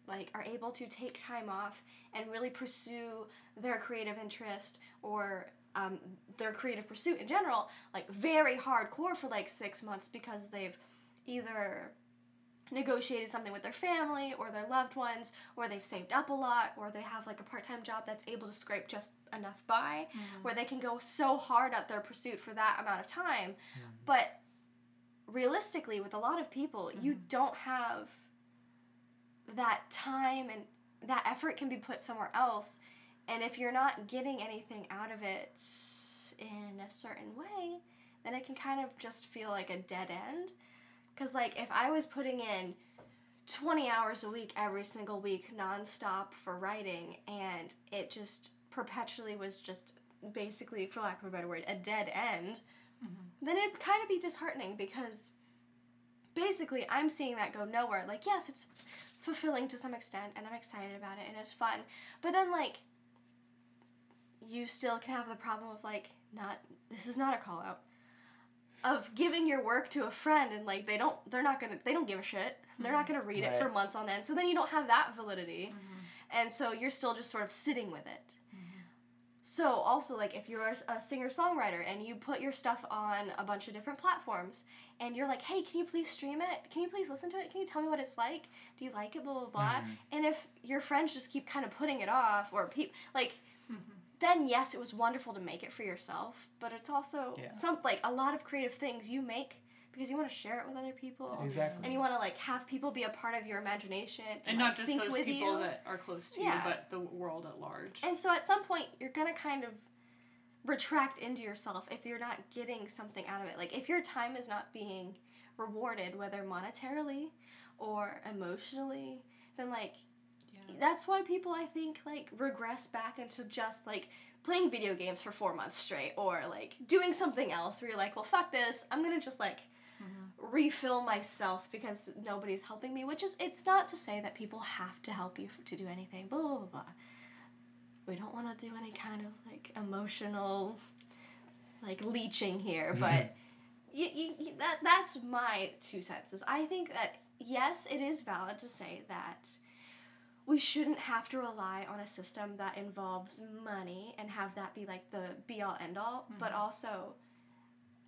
like are able to take time off and really pursue their creative interest or um, their creative pursuit in general like very hardcore for like six months because they've either negotiated something with their family or their loved ones or they've saved up a lot or they have like a part-time job that's able to scrape just enough by where they can go so hard at their pursuit for that amount of time. But realistically with a lot of people you mm-hmm. don't have that time and that effort can be put somewhere else. And if you're not getting anything out of it in a certain way then it can kind of just feel like a dead end. Because like if i was putting in 20 hours a week every single week nonstop for writing and it just perpetually was just basically for lack of a better word a dead end Mm-hmm. then it'd kind of be disheartening because basically I'm seeing that go nowhere. Like, yes, it's fulfilling to some extent and I'm excited about it and it's fun. But then, like, you still can have the problem of, like, not, this is not a call out, of giving your work to a friend and, like, they don't, they're not gonna, they don't give a shit. They're not mm-hmm. gonna read it for months on end. So then you don't have that validity. Mm-hmm. And so you're still just sort of sitting with it. So also like if you're a, a singer songwriter and you put your stuff on a bunch of different platforms and you're like, hey, can you please stream it? Can you please listen to it? Can you tell me what it's like? Do you like it? Blah blah blah. Mm-hmm. And if your friends just keep kind of putting it off or people like, then yes, it was wonderful to make it for yourself. But it's also Yeah. some like a lot of creative things you make because you want to share it with other people. Exactly. And you want to like have people be a part of your imagination and like, not just think those with people you. that are close to Yeah. you, but the world at large. And so at some point, you're gonna kind of retract into yourself if you're not getting something out of it. Like if your time is not being rewarded, whether monetarily or emotionally, then like Yeah. that's why people I think like regress back into just like playing video games for four months straight or like doing something else where you're like, well, fuck this. I'm gonna just like refill myself because nobody's helping me. Which is, it's not to say that people have to help you to do anything. Blah blah blah. blah. We don't want to do any kind of like emotional like leeching here, but you, you, you- that that's my two cents. Is I think that yes, it is valid to say that we shouldn't have to rely on a system that involves money and have that be like the be all end all, but mm-hmm. also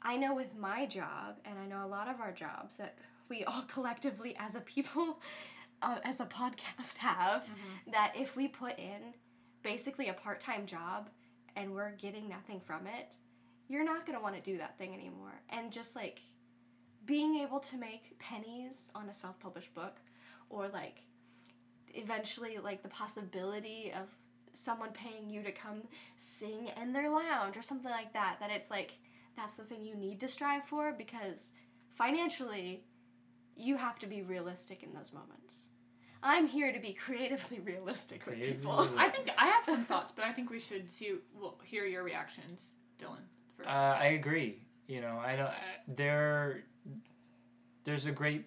I know with my job and I know a lot of our jobs that we all collectively as a people uh, as a podcast have that if we put in basically a part-time job and we're getting nothing from it, you're not going to want to do that thing anymore. And just like being able to make pennies on a self-published book or like eventually like the possibility of someone paying you to come sing in their lounge or something like that that it's like that's the thing you need to strive for because financially you have to be realistic in those moments i'm here to be creatively realistic with Creatively people realistic. I think I have some thoughts, but I think we should see well hear your reactions, Dylan. First. Uh, I agree. You know, I don't. I- There, there's a great,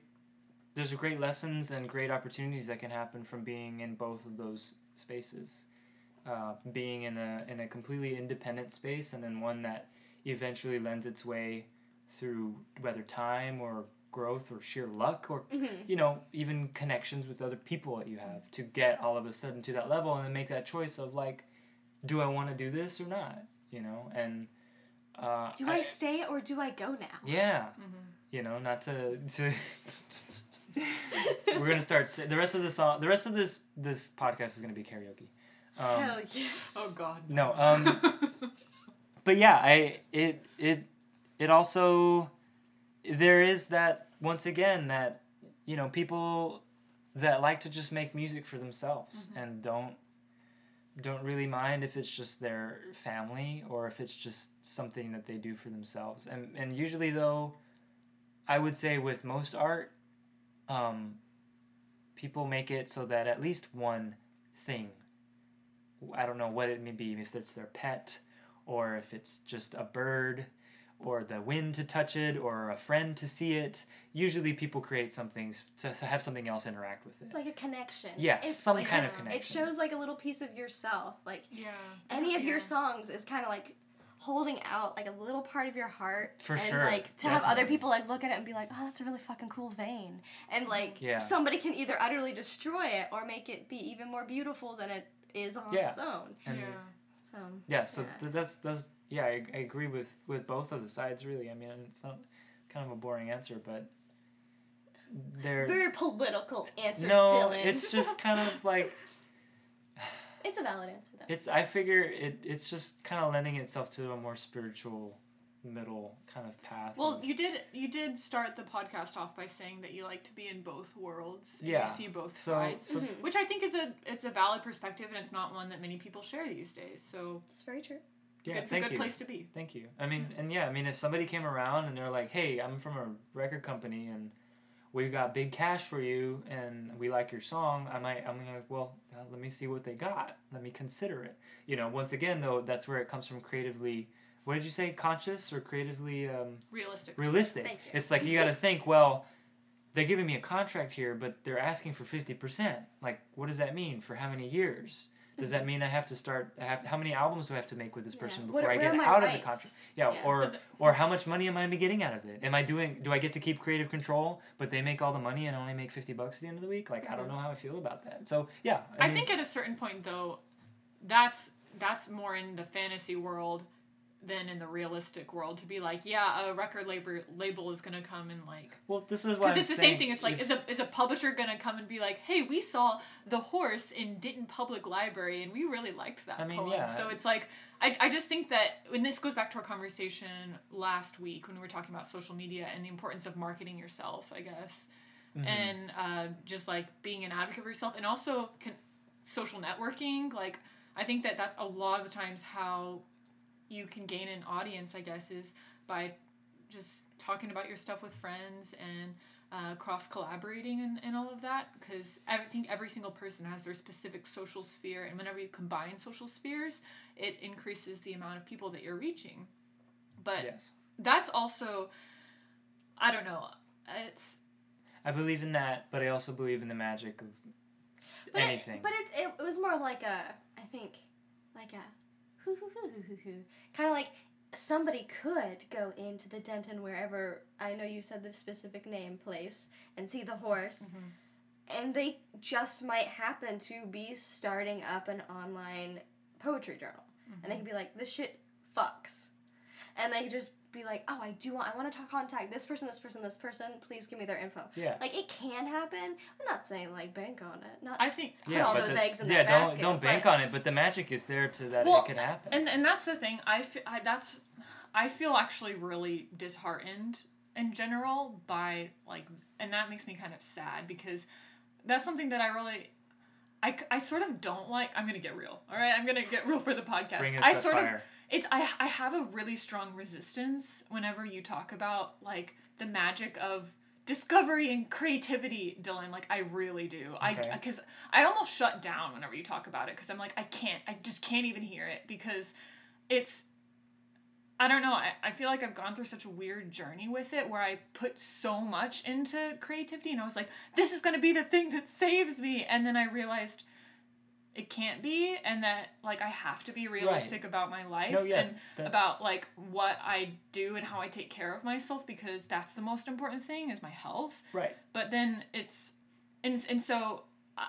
there's a great lessons and great opportunities that can happen from being in both of those spaces. Uh, being in a in a completely independent space, and then one that eventually lends its way through whether time or growth or sheer luck or Mhm. you know even connections with other people that you have to get all of a sudden to that level and then make that choice of like do i want to do this or not you know and uh, do i stay or do i go now yeah Mhm. you know not to to we're gonna start si- the rest of the song the rest of this this podcast is gonna be karaoke um, hell yes oh God. no um but yeah i it it it also there is that once again that you know people that like to just make music for themselves and don't don't really mind if it's just their family or if it's just something that they do for themselves. And and usually though i would say with most art um people make it so that at least one thing I don't know what it may be, if it's their pet, or if it's just a bird, or the wind to touch it, or a friend to see it. Usually, people create something to, to have something else interact with it. like a connection Yeah, It's some like kind a- of it shows like a little piece of yourself like Yeah. any of your songs is kind of like holding out like a little part of your heart For and sure, like to have other people like look at it and be like oh that's a really fucking cool vein and like Yeah. somebody can either utterly destroy it or make it be even more beautiful than it is on Yeah. its own And yeah. So yeah, so Yeah. th- that's that's yeah, I, I agree with with both of the sides really. I mean, it's not kind of a boring answer, but they're very political answer no, Dylan it's just kind of like it's a valid answer though it's I figure it it's just kind of lending itself to a more spiritual middle kind of path. Well, of- you did you did start the podcast off by saying that you like to be in both worlds. And Yeah. You see both so sides. so Mhm. Which I think is a it's a valid perspective and it's not one that many people share these days. So it's very true yeah, it's a good you. place to be. Thank you. I mean, and yeah, I mean, if somebody came around and they're like, "Hey, I'm from a record company and we've got big cash for you, and we like your song," I might, I'm like, "Well, let me see what they got. Let me consider it." You know, once again, though, that's where it comes from creatively. What did you say? Conscious or creatively um, Realistic. realistic? Thank you. It's like you got to think. Well, they're giving me a contract here, but they're asking for fifty percent. Like, what does that mean for how many years? Does that mean I have to start? I have how many albums do I have to make with this Mm-hmm. Yeah. person What- before I get out of the contract? Yeah, Yeah. or or how much money am I gonna be getting out of it? Am I doing? Do I get to keep creative control, but they make all the money and only make fifty bucks at the end of the week? Like I Mm-hmm. don't know how I feel about that. So yeah, I, I, mean, think at a certain point though, that's that's more in the fantasy world than in the realistic world to be like, yeah, a record label label is gonna come and like Well, this is why because I'm it's the saying same thing. It's like, if- is a is a publisher gonna come and be like, "Hey, we saw the horse in Denton Public Library, and we really liked that I mean, poem." yeah. So it's like, I, I just think that, when this goes back to our conversation last week when we were talking about social media and the importance of marketing yourself, I guess, Mhm. and uh, just like being an advocate for yourself, and also con- social networking. Like, I think that that's a lot of the times how you can gain an audience. I guess is by just talking about your stuff with friends and uh, cross collaborating and, and all of that because I think every single person has their specific social sphere and whenever you combine social spheres it increases the amount of people that you're reaching but yes, that's also I don't know it's I believe in that, but I also believe in the magic of But anything. It, but it, it, it was more like a, I think, like a, hoo hoo hoo hoo hoo hoo. Kind of like somebody could go into the Denton wherever, I know you said the specific name place, and see the horse. Mm-hmm. And they just might happen to be starting up an online poetry journal. And they mm-hmm. could be like, this shit fucks. And they could just be like, oh, I do want, I want to talk, contact this person, this person, this person. Please give me their info. yeah, Like it can happen. I'm not saying like bank on it. Not I think put yeah, all but those the- eggs in yeah, that don't basket, don't bank but- on it. But the magic is there to that Well, it can happen. and and that's the thing I feel I, that's I feel actually really disheartened in general by like and that makes me kind of sad because that's something that I really I, I sort of don't like I'm gonna get real all right I'm gonna get real for the podcast Bring us I that sort of fire. It's I, I have a really strong resistance whenever you talk about like the magic of discovery and creativity dylan. Like i really do. Okay. i because i almost shut down whenever you talk about it because i'm like i can't i just can't even hear it because it's i don't know. I, I feel like i've gone through such a weird journey with it where i put so much into creativity and i was like this is going to be the thing that saves me. And then i realized it can't be and that like i have to be realistic about my life No, yeah, and about like what i do and how i take care of myself because that's the most important thing is my health right. but then it's and, and so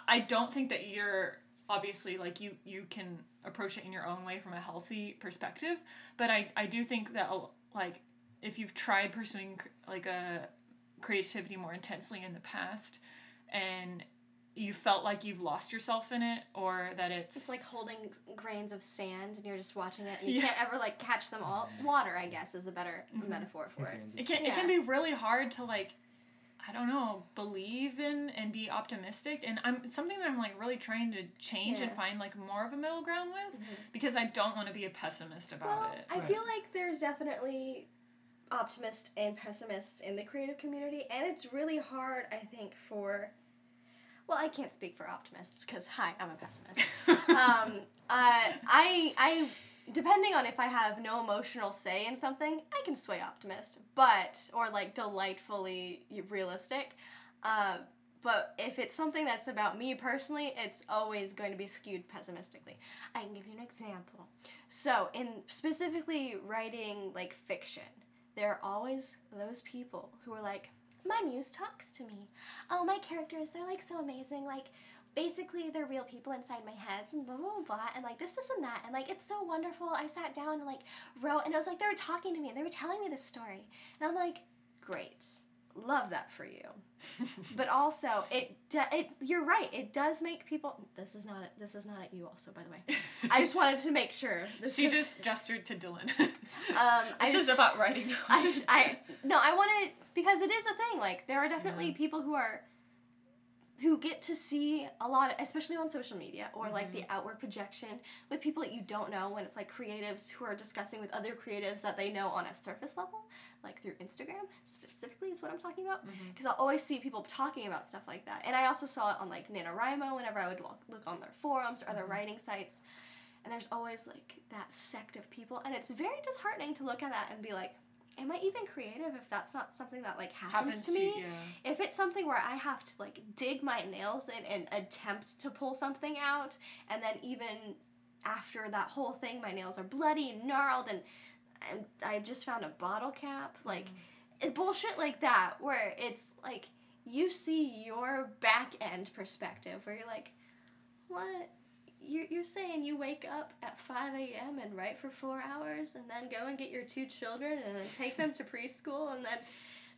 I- don't think that you're obviously like you you can approach it in your own way from a healthy perspective but i i do think that uh, like if you've tried pursuing like a creativity more intensely in the past and you felt like you've lost yourself in it or that it's It's like holding grains of sand and you're just watching it and you Yeah. can't ever like catch them all. Water, I guess, is a better Mhm. metaphor for it. it can it can be really hard to like I don't know believe in and be optimistic and I'm something that I'm like really trying to change and find like more of a middle ground with Mhm. because I don't want to be a pessimist about Well, it. I Right. feel like there's definitely optimists and pessimists in the creative community, and it's really hard, I think, for. Well, I can't speak for optimists because hi, I'm a pessimist. um, uh, I I depending on if I have no emotional say in something, I can sway optimist, but or like delightfully realistic. Uh, but if it's something that's about me personally, it's always going to be skewed pessimistically. I can give you an example. So, in specifically writing like fiction, there are always those people who are like, my muse talks to me. Oh, my characters, they're like so amazing. Like, basically, they're real people inside my heads and blah, blah, blah, blah. And like this, this, and that. And like, it's so wonderful. I sat down and like wrote, and I was like they were talking to me and they were telling me this story. And I'm like, great. Love that for you. but also, it, do- it you're right. It does make people. This is not this is not at you. Also, by the way, I just wanted to make sure. This she is, just gestured to Dylan. um, I this just is about writing. I, I no, I want to because it is a thing. Like there are definitely people who are who get to see a lot, especially on social media or like the mm-hmm. outward projection with people that you don't know. When it's like creatives who are discussing with other creatives that they know on a surface level, like through Instagram specifically, is what I'm talking about. Mm-hmm. Because I'll always see people talking about stuff like that, and I also saw it on like NaNoWriMo whenever I would walk, look on their forums or their mm-hmm. writing sites. And there's always like that sect of people, and it's very disheartening to look at that and be like, am I even creative if that's not something that like happens, happens to me? yeah. If it's something where I have to like dig my nails in and attempt to pull something out, and then even after that whole thing, my nails are bloody and gnarled, and, and I just found a bottle cap, like mm. it's bullshit like that, where it's like you see your back end perspective, where you're like, what? You're, you're saying you wake up at 5 a.m. and write for four hours and then go and get your two children and then take them to preschool and then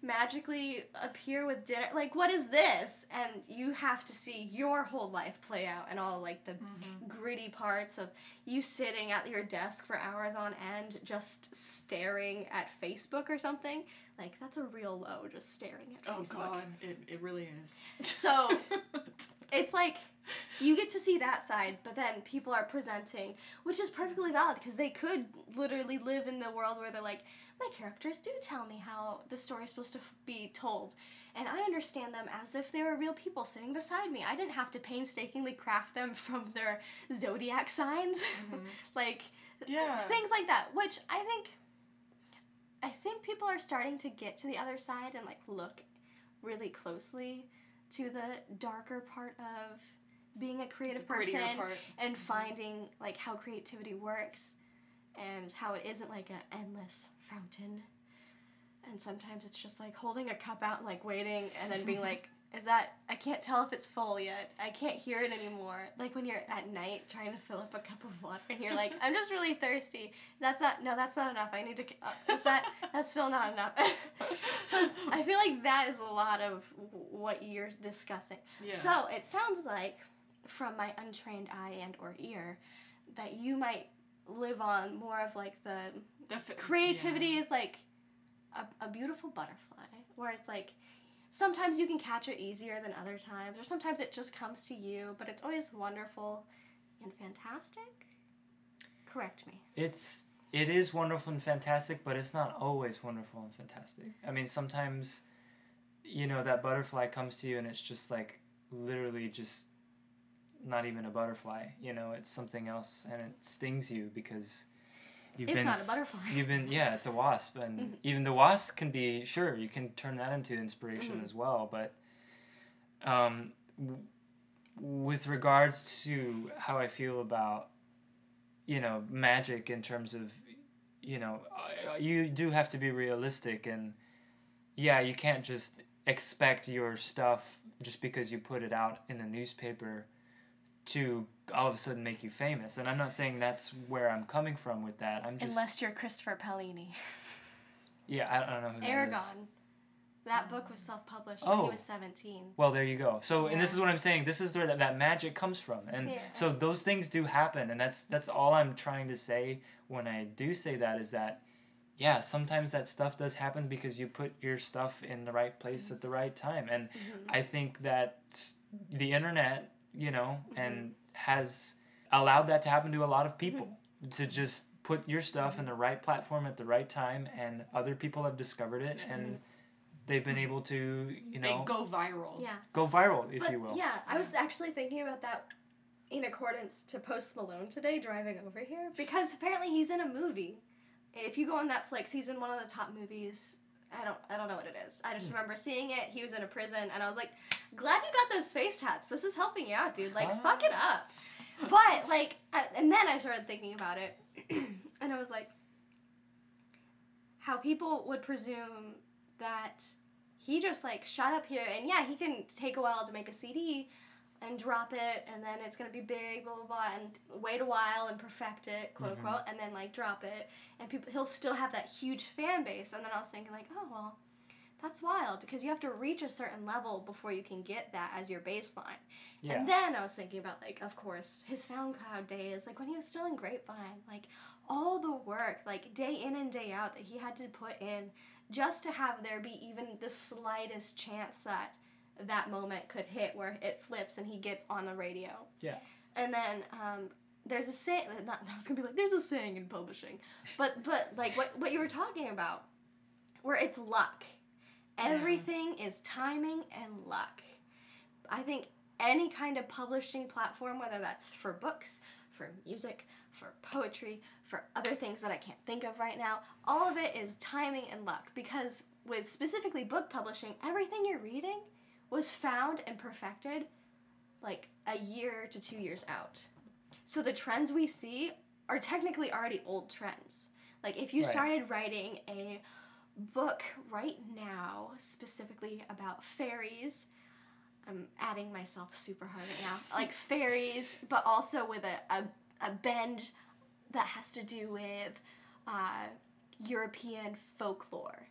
magically appear with dinner. Like, what is this? And you have to see your whole life play out and all like the mm-hmm. gritty parts of you sitting at your desk for hours on end just staring at Facebook or something. Like, that's a real low, just staring at Oh Facebook. god, it, it really is. So it's like you get to see that side, but then people are presenting, which is perfectly valid because they could literally live in the world where they're like, my characters do tell me how the story is supposed to be told, and I understand them as if they were real people sitting beside me. I didn't have to painstakingly craft them from their zodiac signs, mm-hmm. like Yeah. things like that, which I think. I think people are starting to get to the other side and like look really closely to the darker part of being a creative person and finding like how creativity works and how it isn't like an endless fountain. And sometimes it's just like holding a cup out and like waiting and then being like is that i can't tell if it's full yet. I can't hear it anymore. Like when you're at night trying to fill up a cup of water and you're like i'm just really thirsty. That's not no that's not enough. I need to uh, is that that's still not enough. So i feel like that is a lot of what you're discussing. Yeah. so it sounds like, from my untrained eye and or ear, that you might live on more of like the Defi- creativity yeah. is like a, a beautiful butterfly, where it's like sometimes you can catch it easier than other times, or sometimes it just comes to you, but it's always wonderful and fantastic. Correct me. It's it is wonderful and fantastic, but it's not always wonderful and fantastic. I mean, sometimes you know that butterfly comes to you and it's just like literally just not even a butterfly. You know, it's something else and it stings you because you've It's been not a butterfly. You've been yeah, it's a wasp and even the wasp can be sure, you can turn that into inspiration Mhm. as well, but um w- with regards to how I feel about you know magic in terms of you know uh, you do have to be realistic and yeah you can't just expect your stuff just because you put it out in the newspaper to all of a sudden make you famous and i'm not saying that's where i'm coming from with that i'm just Unless you're Christopher Paolini. yeah i, don't know who that is. Eragon. That book was self-published when Oh. he was 17. Well, there you go. So, and this is what I'm saying. This is where that, that magic comes from, and Yeah. so those things do happen, and that's that's all I'm trying to say when I do say that is that, yeah, sometimes that stuff does happen because you put your stuff in the right place at the right time, and Mm-hmm. I think that the internet, you know, Mm-hmm. and has allowed that to happen to a lot of people Mm-hmm. to just put your stuff in the right platform at the right time, and other people have discovered it, and they've been able to, you know, they go viral. Yeah. go viral, if But you will. Yeah, I was actually thinking about that in accordance to Post Malone today driving over here because apparently he's in a movie. If you go on Netflix, he's in one of the top movies. I don't I don't know what it is. I just Hmm. remember seeing it. He was in a prison and I was like, "Glad you got those face tats. This is helping you out, dude. Like, Ah. fuck it up." But like I, and then I started thinking about it and I was like how people would presume that he just like shot up here and yeah he can take a while to make a cd and drop it and then it's gonna be big blah blah blah and wait a while and perfect it quote Mhm. unquote and then like drop it and people he'll still have that huge fan base and then i was thinking like oh well that's wild because you have to reach a certain level before you can get that as your baseline Yeah. and then I was thinking about like, of course, his SoundCloud days, like when he was still in Grapevine, like all the work, like day in and day out that he had to put in just to have there be even the slightest chance that that moment could hit where it flips and he gets on the radio. Yeah. And then um, there's a saying. Not, I was gonna be like, there's a saying in publishing, but but like what what you were talking about, where it's luck. Everything is timing and luck. I think any kind of publishing platform, whether that's for books, for music, for poetry, for other things that I can't think of right now, all of it is timing and luck. Because with specifically book publishing, everything you're reading was found and perfected like a year to two years out. So the trends we see are technically already old trends. Like if you Right. started writing a book right now, specifically about fairies, I'm adding myself super hard right now. Like fairies, but also with a, a, a bend that has to do with uh, European folklore.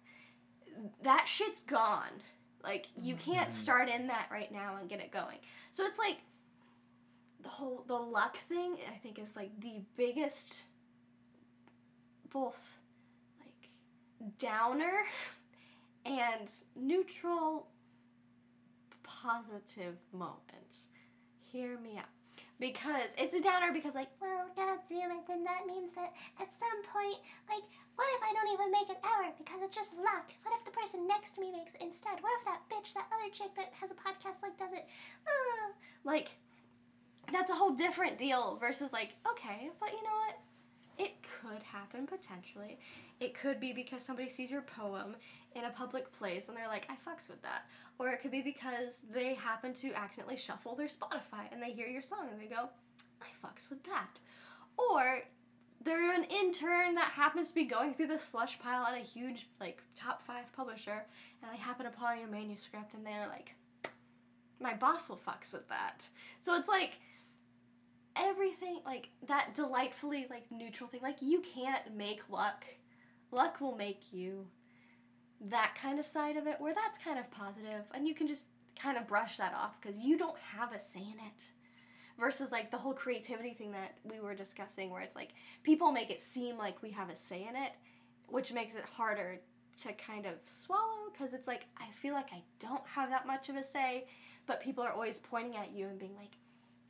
That shit's gone. Like you can't start in that right now and get it going. So it's like the whole the luck thing I think is like the biggest both downer and neutral positive moment. Hear me out. Because it's a downer because like, Well, God damn it, then that means that at some point, like, what if I don't even make it ever because it's just luck? What if the person next to me makes instead? What if that bitch, that other chick that has a podcast like does it? Ah. like that's a whole different deal versus like, okay, but you know what? It could happen potentially. It could be because somebody sees your poem in a public place and they're like, I fucks with that. Or it could be because they happen to accidentally shuffle their Spotify and they hear your song and they go, I fucks with that. Or they're an intern that happens to be going through the slush pile at a huge, like, top five publisher and they happen upon your manuscript and they're like, my boss will fucks with that. So it's like everything like that delightfully like neutral thing. Like you can't make luck. Luck will make you. That kind of side of it where that's kind of positive and you can just kind of brush that off because you don't have a say in it. Versus like the whole creativity thing that we were discussing where it's like people make it seem like we have a say in it, which makes it harder to kind of swallow because it's like I feel like I don't have that much of a say, but people are always pointing at you and being like,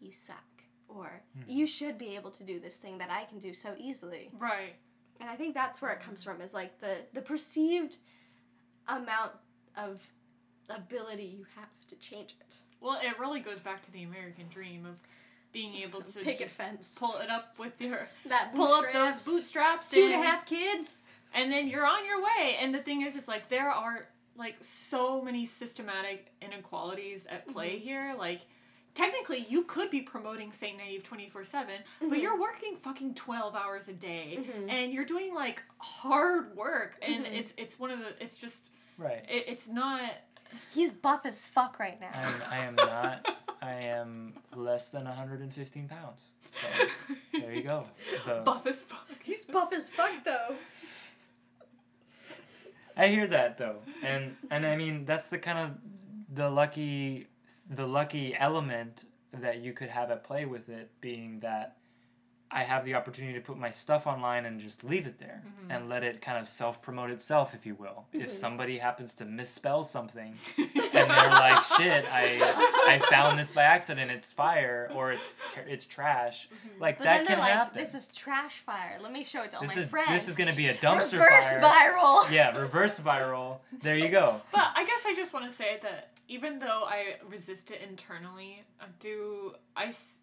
"You suck," or "You should be able to do this thing that I can do so easily." Right. And I think that's where it comes from is like the the perceived amount of ability you have to change it. Well, it really goes back to the American dream of being able to Picket just fence. pull it up with your That pull up those bootstraps, bootstraps Two and a half kids. and then you're on your way and the thing is it's like there are like so many systematic inequalities at play Mm-hmm. here like technically you could be promoting Saint Naive 24 7 Mm-hmm. but you're working fucking 12 hours a day and you're doing like hard work and Mm-hmm. it's it's one of the it's just Right. it, it's not He's buff as fuck right now. I'm, I am not. I am less than 115 pounds. So there you go. The- buff as fuck He's buff as fuck though. I hear that though, and and I mean that's the kind of the lucky the lucky element that you could have at play with it being that I have the opportunity to put my stuff online and just leave it there mm-hmm. and let it kind of self promote itself, if you will. If mm-hmm. somebody happens to misspell something and they're like, "Shit, I I found this by accident. It's fire or it's ter- it's trash," mm-hmm. like But that then can they're like, happen. "This is trash fire. Let me show it to all this my is friends." this is gonna be a dumpster Reverse fire. viral. Yeah, reverse viral. There you go. But I guess I just want to say that even though I resist it internally, I do I s-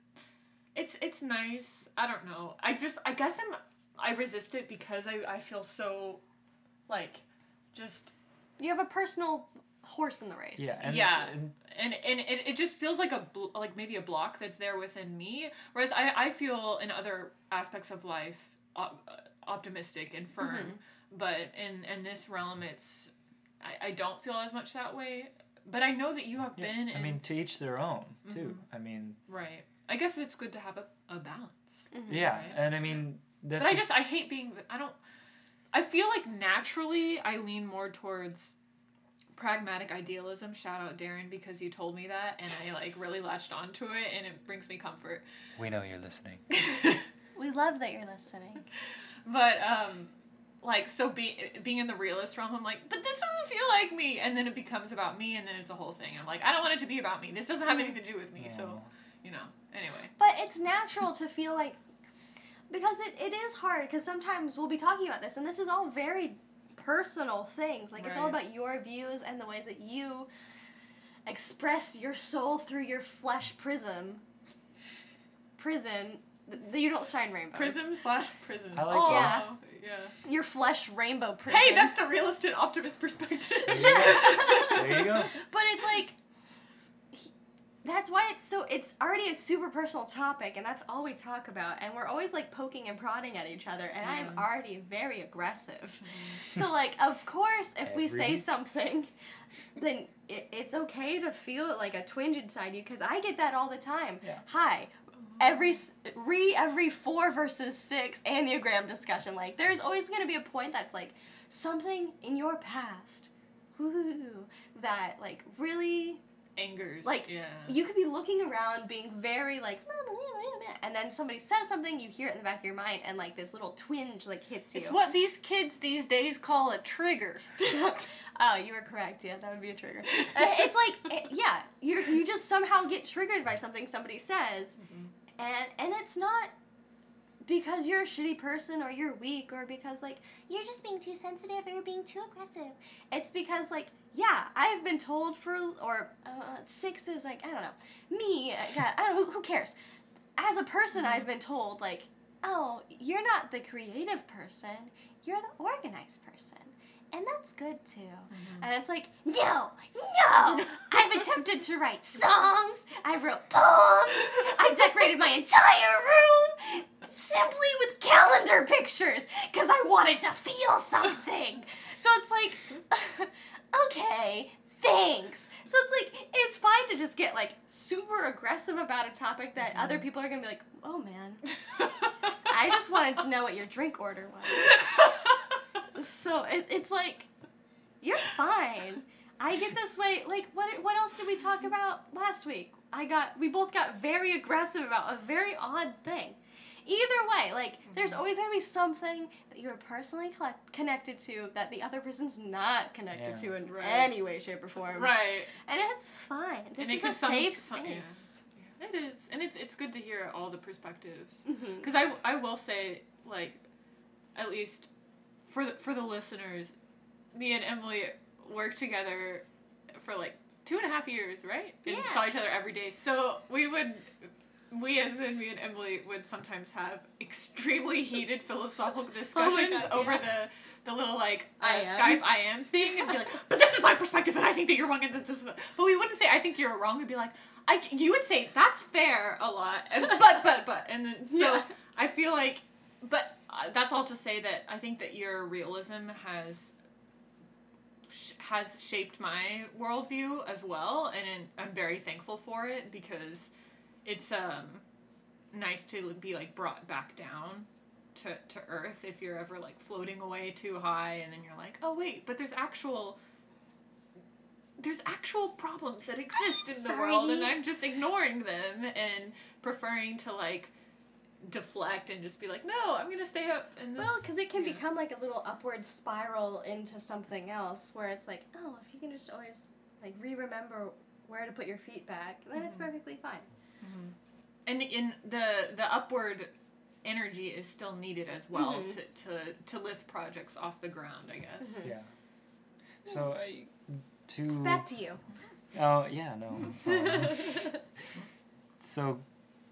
it's it's nice. I don't know. I just I guess I'm I resist it because I I feel so like just You have a personal horse in the race. Yeah, and, Yeah. and and and it, it just feels like a bl- like maybe a block that's there within me whereas i i feel in other aspects of life op- uh, optimistic and firm mm-hmm. but in in this realm it's I, I don't feel as much that way but i know that you have yeah, been I in, mean, to each their own, too. Mm-hmm. I mean, right i guess it's good to have a, a balance yeah, Right. and I mean, that's but i just i hate being i don't i feel like naturally i lean more towards pragmatic idealism. Shout out darren because you told me that and i like really latched onto it and it brings me comfort. We know you're listening. We love that you're listening. but um like so be, being in the realist realm i'm like but this doesn't feel like me. And then it becomes about me and then it's a whole thing. I'm like i don't want it to be about me. This doesn't have anything to do with me. So you know anyway But it's natural to feel like because it, it is hard because sometimes we'll be talking about this and this is all very personal things. Like it's all about your views and the ways that you express your soul through your flesh prism. Prison. th- You don't shine rainbows. prism slash prison I like oh, both. yeah oh, Your flesh rainbow prison. hey that's the realist and optimist perspective There you go. But it's like he- that's why it's so it's already a super personal topic and that's all we talk about and we're always like poking and prodding at each other and i am already very aggressive. Mm-hmm. So like of course if we say something then it, it's okay to feel like a twinge inside you because i get that all the time. Yeah. hi every re every four versus six enneagram discussion like there's always going to be a point that's like something in your past woo, that like really Angers. Like, yeah. you could be looking around being very like and then somebody says something you hear it in the back of your mind and like this little twinge like hits you It's what these kids these days call a trigger. oh you were correct yeah that would be a trigger Uh, it's like eh, yeah you you just somehow get triggered by something somebody says and and it's not because you're a shitty person or you're weak or because like You're just being too sensitive or you're being too aggressive. It's because like yeah, I've been told for or uh, six is like I don't know me. God, I don't. Who, who cares? As a person, I've been told like, oh, you're not the creative person. You're the organized person, and that's good too. Mm-hmm. And it's like no, no. I've attempted to write songs. I wrote poems. I decorated my entire room simply with calendar pictures because I wanted to feel something. So it's like, okay, thanks. So it's like, it's fine to just get like super aggressive about a topic that mm-hmm. other people are gonna be like, oh man, I just wanted to know what your drink order was. so it, it's like, you're fine. I get this way. Like, what? What else did we talk about last week? I got. We both got very aggressive about a very odd thing. Either way, like, there's mm-hmm. always gonna be something that you are personally collect- connected to that the other person's not connected Yeah. to in Right. any way, shape, or form. right. And it's fine. This And it is a could some- safe some- yeah. space. It is, and it's it's good to hear all the perspectives. Mm-hmm. Because I I will say like, at least for the, for the listeners, me and Emily worked together for like two and a half years, right? And Yeah. saw each other every day. So we would. We, as in me and Emily, would sometimes have extremely heated philosophical discussions God, over yeah. the the little like uh, I. Skype IM thing, and be like, "But this is my perspective, and I think that you're wrong." And this is, but we wouldn't say, "I think you're wrong." We'd be like, "I." You would say that's fair a lot, and but but but, and then so Yeah. I feel like, but uh, that's all to say that I think that your realism has sh- has shaped my worldview as well, and I'm very thankful for it because it's um nice to be like brought back down to, to earth if you're ever like floating away too high and then you're like oh wait but there's actual there's actual problems that exist in the world and i'm just ignoring them and preferring to like deflect and just be like no i'm gonna stay up in this Well, because it can yeah. become like a little upward spiral into something else where it's like, oh, if you can just always like re-remember where to put your feet back, then it's perfectly fine. and in the the upward energy is still needed as well Mhm. to, to to lift projects off the ground i guess Mhm. Yeah. So I, to Back to you. oh yeah no. um, so,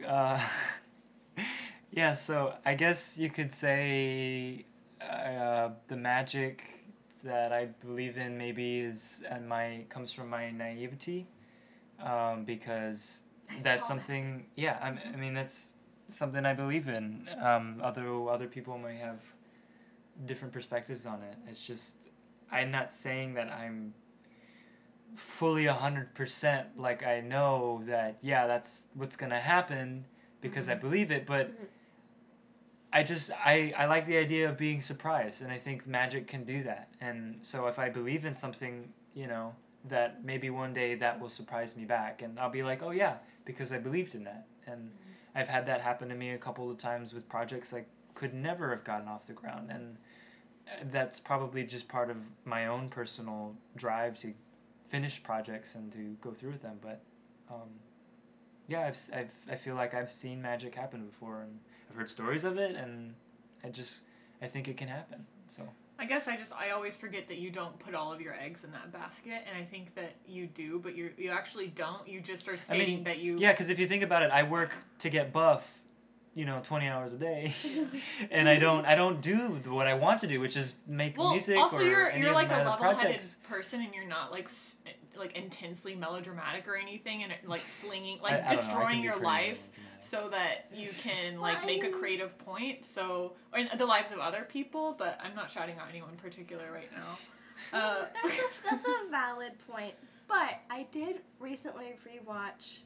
uh, yeah. So I guess you could say uh, the magic that I believe in maybe is and my comes from my naivety, um, because Nice that's something. Yeah, I, I mean that's something I believe in. Um, although other people may have different perspectives on it. It's just I'm not saying that I'm fully a hundred percent like I know that yeah that's what's gonna happen because I believe it, but Mhm. I just I, I like the idea of being surprised and I think magic can do that. And so if I believe in something, you know, that maybe one day that will surprise me back and I'll be like, Oh yeah, because I believed in that. And I've had that happen to me a couple of times with projects I could never have gotten off the ground and uh, that's probably just part of my own personal drive to finish projects and to go through with them. But um, yeah, I've, I've, I feel like I've seen magic happen before and I've heard stories of it and I just, I think it can happen. So, I guess I just I always forget that you don't put all of your eggs in that basket, and I think that you do, but you you actually don't. You just are stating that you yeah, because if you think about it, I work to get buff, you know, 20 hours a day. and I don't, I don't do what I want to do, which is make Well, music also or you're any you're like a level-headed projects. person, and you're not like like intensely melodramatic or anything, and like slinging, like I I destroying your life. So that you can like Well, I make a creative point. So or in the lives of other people, but I'm not shouting out anyone in particular right now. Uh, that's a, that's a valid point. But I did recently rewatch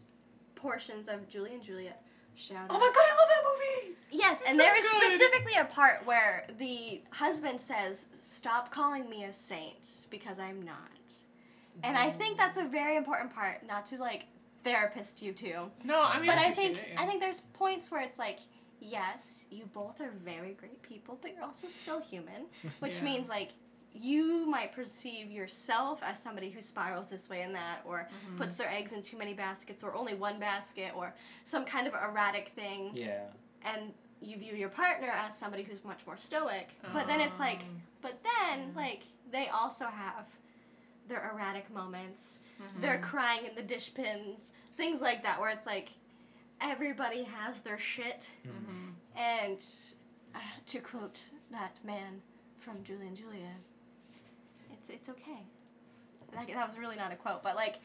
portions of Julie and Julia. Shout out. oh out. my god, I love that movie. Yes, and so there is good. specifically a part where the husband says, "Stop calling me a saint because I'm not." And I think that's a very important part, not to like therapist you too. No, I mean, But I appreciate think it, yeah. I think there's points where it's like, yes, you both are very great people, but you're also still human, which Yeah. means like you might perceive yourself as somebody who spirals this way and that, or Mm-hmm. puts their eggs in too many baskets, or only one basket, or some kind of erratic thing Yeah. and you view your partner as somebody who's much more stoic. But then it's like, Um, but then like they also have their erratic moments. They're crying in the dish pins, things like that, where it's like everybody has their shit. mhm. And uh, to quote that man from Julie and Julia, it's it's okay. Like that was really not a quote, but like.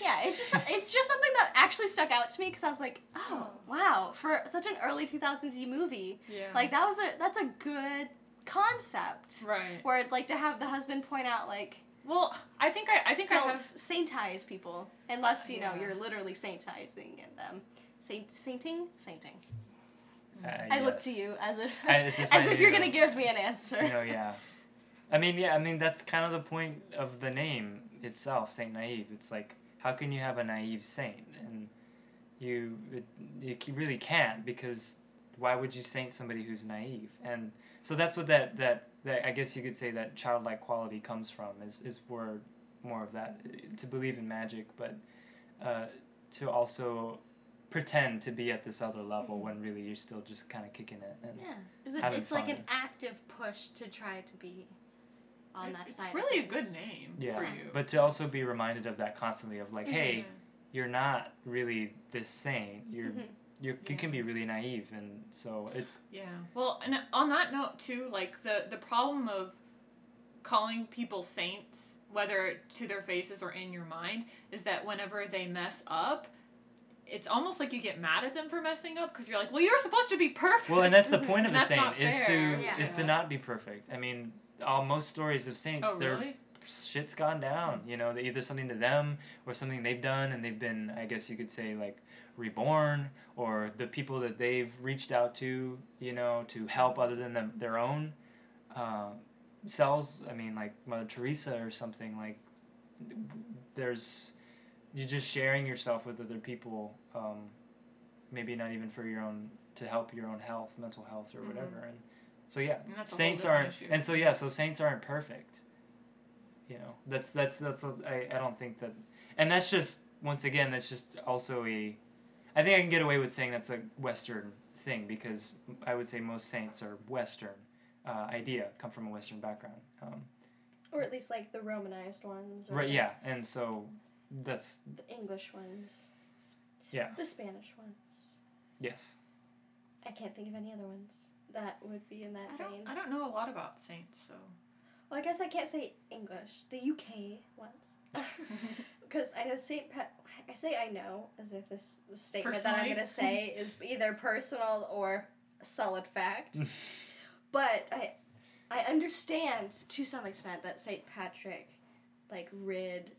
Yeah, it's just it's just something that actually stuck out to me because I was like, oh wow, for such an early 2000s movie, yeah, like that was a that's a good concept. right. Where it like to have the husband point out like Well, I think I, I think I don't have saintize people unless you know Yeah. you're literally saintizing them. Saint sainting sainting. Uh, I look to you as if As if as if you're gonna give me an answer. You know, yeah. I mean, yeah. I mean, that's kind of the point of the name itself, Saint Naive. It's like, how can you have a naive saint? And you, it, you really can't because why would you saint somebody who's naive? And so that's what that that that I guess you could say that childlike quality comes from is is where more of that to believe in magic, but uh, to also pretend to be at this other level when really you're still just kind of kicking it and Yeah, Is it, Having it's like an active push to try to be on that it's side. of really a good name Yeah, for you. but to also be reminded of that constantly of like, hey, you're not really this saint. You're Mhm. you're you Yeah. can be really naive, and so it's Yeah. Well, and on that note too, like the the problem of calling people saints, whether to their faces or in your mind, is that whenever they mess up, it's almost like you get mad at them for messing up because you're like, well, you're supposed to be perfect. well, and that's the point of And a saint is to Yeah. is to not be perfect. I mean, all most stories of saints, oh they're really? shit's gone down. Mm. You know, either something to them or something they've done, and they've been, I guess you could say, like reborn, or the people that they've reached out to, you know, to help other than them, their own uh, selves. I mean, like Mother Teresa or something. Like, there's you're just sharing yourself with other people. Um, maybe not even for your own to help your own health, mental health, or Mhm. whatever. And so yeah, And that's a whole saints aren't issue. and so yeah so saints aren't perfect you know that's that's that's I, I don't think that and that's just once again that's just also a i think i can get away with saying that's a western thing because i would say most saints are western uh, idea come from a western background um, Or at least like the Romanized ones. Or right yeah and so that's The English ones. Yeah. The Spanish ones. yes I can't think of any other ones that would be in that I vein. don't, I don't know a lot about saints, so. Well, I guess I can't say English. The UK ones. Because I know St. Pat. I say I know as if this statement that I'm going to say is either personal or solid fact. but I, I understand to some extent that St. Patrick, like, rid,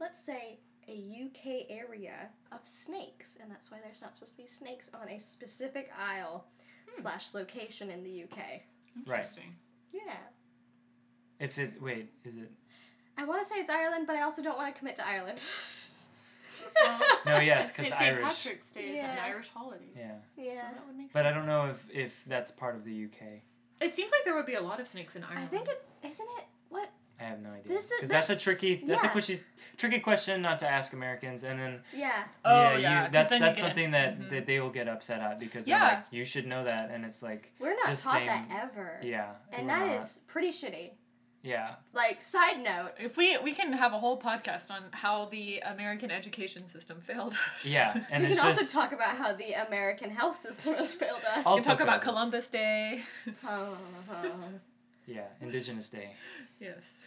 let's say, a UK area of snakes, and that's why there's not supposed to be snakes on a specific aisle hmm. slash location in the UK. Right. Interesting. Yeah. if it wait is it I want to say it's Ireland, but I also don't want to commit to Ireland. Well, no yes St. because St. irish Patrick's Day is an Yeah. Irish holiday. yeah yeah. So that would make but i don't know if if that's part of the uk It seems like there would be a lot of snakes in Ireland. I think it isn't it. What? I have no idea. This is- Because that's a tricky. That's a yeah. tricky, tricky question not to ask Americans, and then Yeah. Oh, yeah, yeah, you, 'cause that's then you that's something into- that mhm. that they will get upset at because Yeah. they're like, you should know that, and it's like, We're not The taught that same- ever. yeah, And we're that not. is pretty shitty. Yeah, Like, side note. If we we can have a whole podcast on how the American education system failed us. yeah, and we it's can just also talk about how the American health system has failed us. we Also can talk about us. Columbus Day. Oh. yeah, Indigenous Day. yes,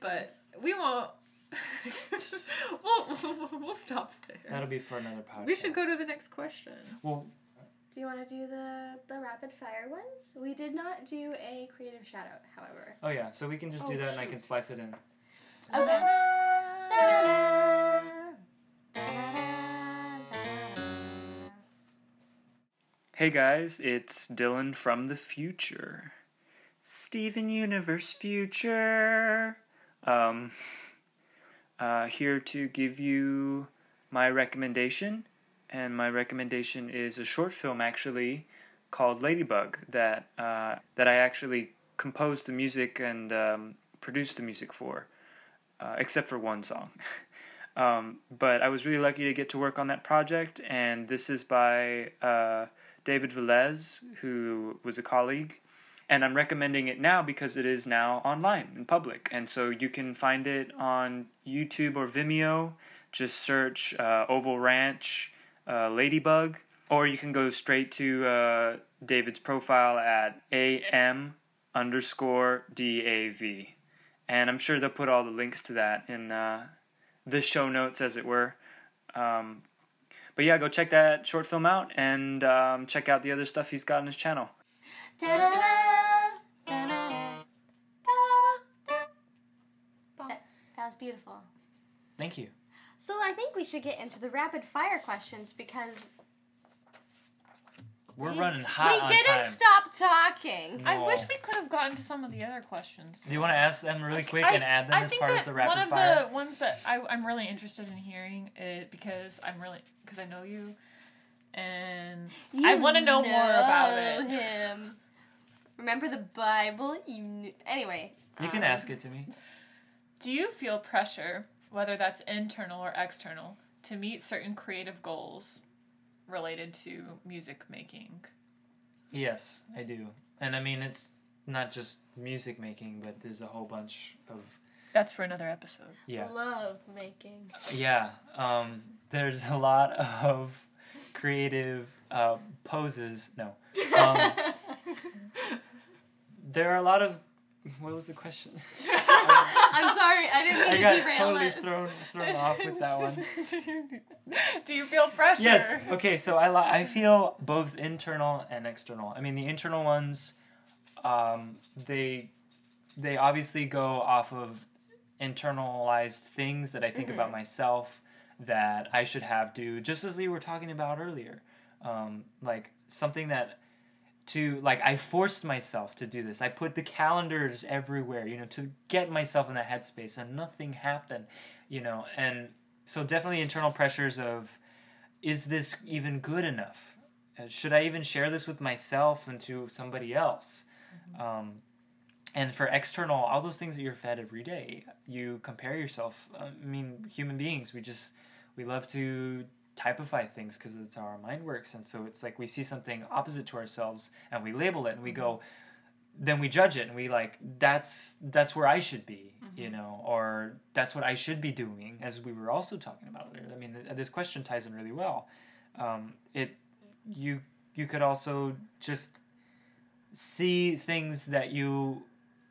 but we won't we'll, we'll, we'll stop there. That'll be for another podcast. we should go to the next question. Well, Do you want to do the the rapid fire ones? We did not do a creative shout out, however. oh yeah, so we can just do Oh, that and I can splice it in. Okay. Hey guys, it's Dylan from the future. Steven Universe Future. Um, uh, here to give you my recommendation, and my recommendation is a short film actually called Ladybug that uh, that I actually composed the music and um, produced the music for, uh, except for one song. Um, but I was really lucky to get to work on that project, and this is by uh, David Velez, who was a colleague. And I'm recommending it now because it is now online in public. And so you can find it on YouTube or Vimeo. Just search uh, Oval Ranch uh, Ladybug. Or you can go straight to uh, David's profile at AM underscore DAV. And I'm sure they'll put all the links to that in uh, the show notes, as it were. Um, but yeah, go check that short film out and um, check out the other stuff he's got on his channel. That, that was beautiful. Thank you. So I think we should get into the rapid fire questions because We're we, running hot we on didn't time. stop talking. I wish we could have gotten to some of the other questions. Do you want to ask them really quick I- and add them I as part that of the rapid one of fire? the ones that I, I'm really interested in hearing it because I'm really because I know you, and I want to know, more about it. Him. Remember the Bible? You knew. Anyway. You can um, ask it to me. Do you feel pressure, whether that's internal or external, to meet certain creative goals related to music making? Yes, I do. And I mean, it's not just music making, but there's a whole bunch of That's for another episode. yeah, Love making. yeah. Um, there's a lot of creative uh, poses. No, um, there are a lot of. What was the question? I'm sorry, I didn't mean I to got derail totally it. thrown thrown off with that one. Do you feel pressure? Yes. Okay. So I li- I feel both internal and external. I mean, the internal ones, um, they they obviously go off of internalized things that I think about myself that I should have do. Just as we were talking about earlier, um, like something that to like I forced myself to do this. I put the calendars everywhere, you know, to get myself in that headspace, and nothing happened, you know, and so definitely internal pressures of is this even good enough? Uh, Should I even share this with myself and to somebody else? Um, and for external, all those things that you're fed every day, you compare yourself. I mean, human beings, we just we love to typify things because it's how our mind works, and so it's like we see something opposite to ourselves and we label it and we go, then we judge it and we like that's that's where I should be, you know, or that's what I should be doing, as we were also talking about earlier. I mean, th- this question ties in really well. Um, it you you could also just see things that you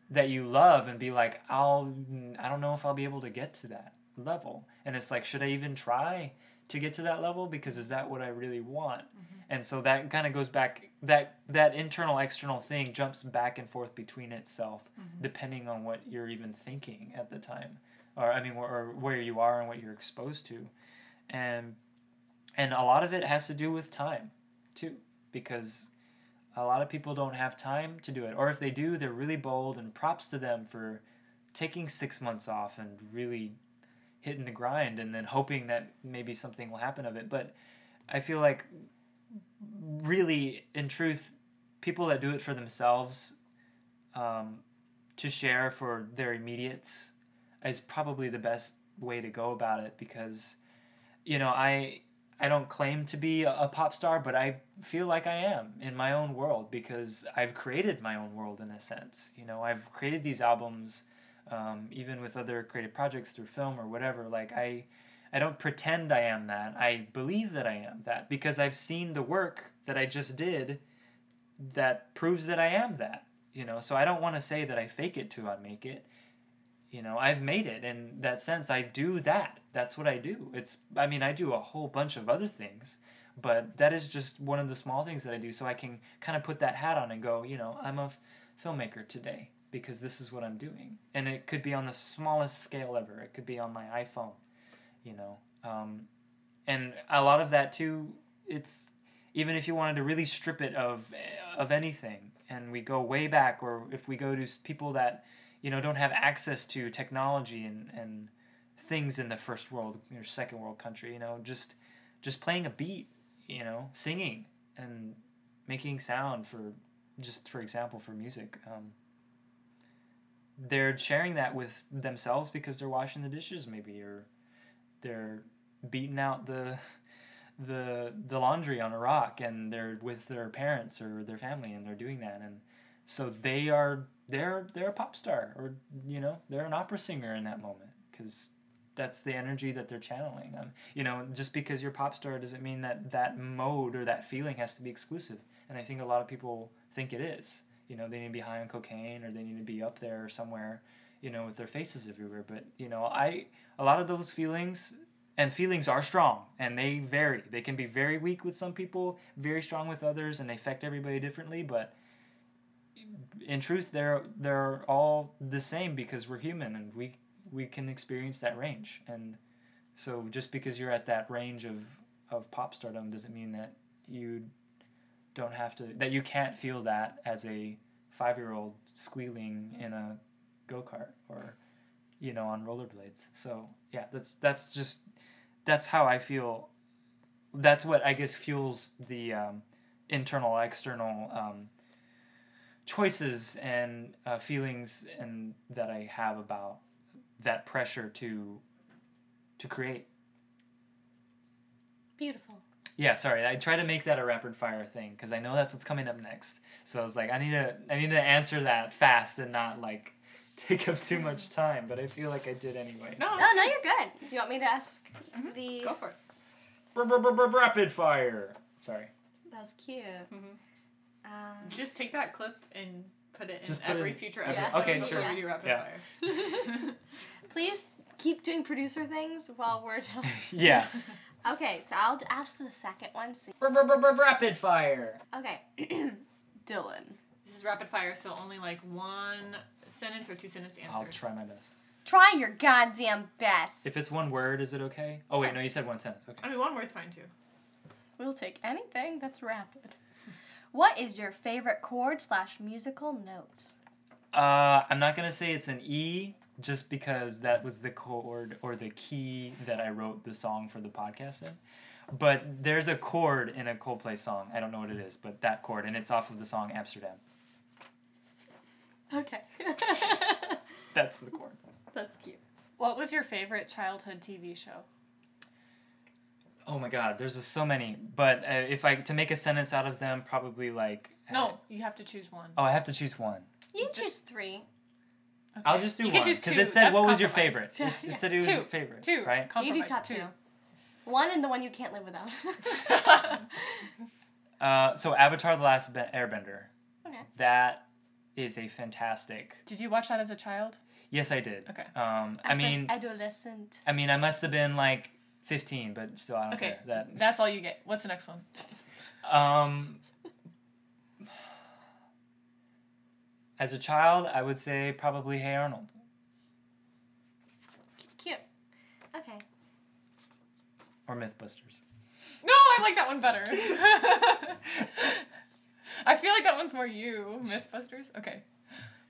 that you love and be like i'll i don't know if i'll be able to get to that level and it's like should i even try to get to that level because is that what i really want? Mm-hmm. And so that kind of goes back that that internal external thing jumps back and forth between itself mm-hmm. depending on what you're even thinking at the time or i mean or, or where you are and what you're exposed to. And and a lot of it has to do with time too because a lot of people don't have time to do it. Or if they do they're really bold and props to them for taking six months off and really hitting the grind and then hoping that maybe something will happen of it. But i feel like really in truth people that do it for themselves um, to share for their immediates is probably the best way to go about it because you know i i don't claim to be a, a pop star but i feel like i am in my own world because i've created my own world in a sense. You know i've created these albums um, even with other creative projects through film or whatever like i i don't pretend i am that. I believe that i am that because i've seen the work that i just did that proves that i am that you know? So i don't want to say that i fake it to i make it. You know i've made it in that sense. I do that. That's what i do. It's i mean i do a whole bunch of other things but that is just one of the small things that i do so i can kind of put that hat on and go you know i'm a f- filmmaker today because this is what i'm doing. And it could be on the smallest scale ever. It could be on my iphone you know um, and a lot of that too it's even if you wanted to really strip it of of anything and we go way back or if we go to people that you know don't have access to technology and and things in the first world or second world country you know just just playing a beat you know singing and making sound for just for example for music um, they're sharing that with themselves because they're washing the dishes maybe or they're beating out the the the laundry on a rock and they're with their parents or their family and they're doing that. And so they are they're they're a pop star or you know they're an opera singer in that moment because that's the energy that they're channeling. Um, you know just because you're pop star doesn't mean that that mode or that feeling has to be exclusive. And i think a lot of people think it is you know they need to be high on cocaine or they need to be up there somewhere you know with their faces everywhere. But you know i a lot of those feelings and feelings are strong and they vary. They can be very weak with some people very strong with others and they affect everybody differently. But in truth they're they're all the same because we're human and we we can experience that range. And so just because you're at that range of of pop stardom doesn't mean that you don't have to that you can't feel that as a five year old squealing in a go-kart or you know on rollerblades. So yeah that's that's just that's how i feel. That's what i guess fuels the um, internal external um, choices and uh, feelings and that i have about that pressure to to create. Beautiful. Yeah, sorry. I try to make that a rapid fire thing because I know that's what's coming up next. So I was like, I need to, I need to answer that fast and not like take up too much time. But I feel like I did anyway. No, Oh no, you're good. Do you want me to ask Mhm. the? go for it. Rapid fire. Sorry. That's cute. Mhm. Um, Just take that clip and put it in Just put every in future every- episode okay, before sure. we do rapid Yeah. fire. please keep doing producer things while we're done. Yeah. Okay, so I'll ask the second one. So- Rapid fire. Okay, Dylan. this is rapid fire, so only like one sentence or two sentence answers. I'll try my best. Try your goddamn best. If it's one word, is it okay? Oh wait, no, you said one sentence. Okay. I mean, one word's fine too. We'll take anything that's rapid. What is your favorite chord slash musical note? Uh, I'm not gonna say it's an E, just because that was the chord or the key that I wrote the song for the podcast in. But there's a chord in a Coldplay song. I don't know what it is, but that chord, and it's off of the song Amsterdam. Okay. That's the chord. that's cute. What was your favorite childhood TV show? Oh my God, there's just so many. But uh, if I to make a sentence out of them, probably like No, you have to choose one. Oh, I have to choose one. You can choose three. Okay. I'll just do You one because it said That's what was your favorite. Yeah, It, yeah. it said it was Two. your favorite. Two. right? You do top two. two. One and the one you can't live without. Uh, so Avatar: The Last Airbender. Okay. That is a fantastic. Did you watch that as a child? Yes, I did. Okay. Um, I As an mean, adolescent. I mean, I must have been like 15, but still, I don't Okay. care. That. That's all you get. What's the next one? Um, as a child, I would say probably Hey Arnold. Cute. Okay. or Mythbusters. No, I like that one better. I feel like that one's more you, Mythbusters. Okay.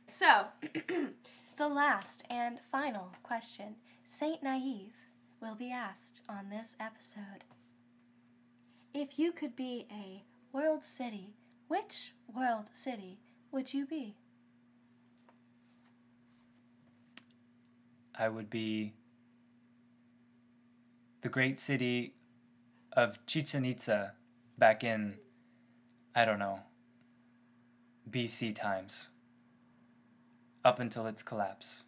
So, the last and final question Saint Naive will be asked on this episode. If you could be a world city, which world city would you be? I would be the great city of Chichen Itza back in, I don't know, BC times, up until its collapse.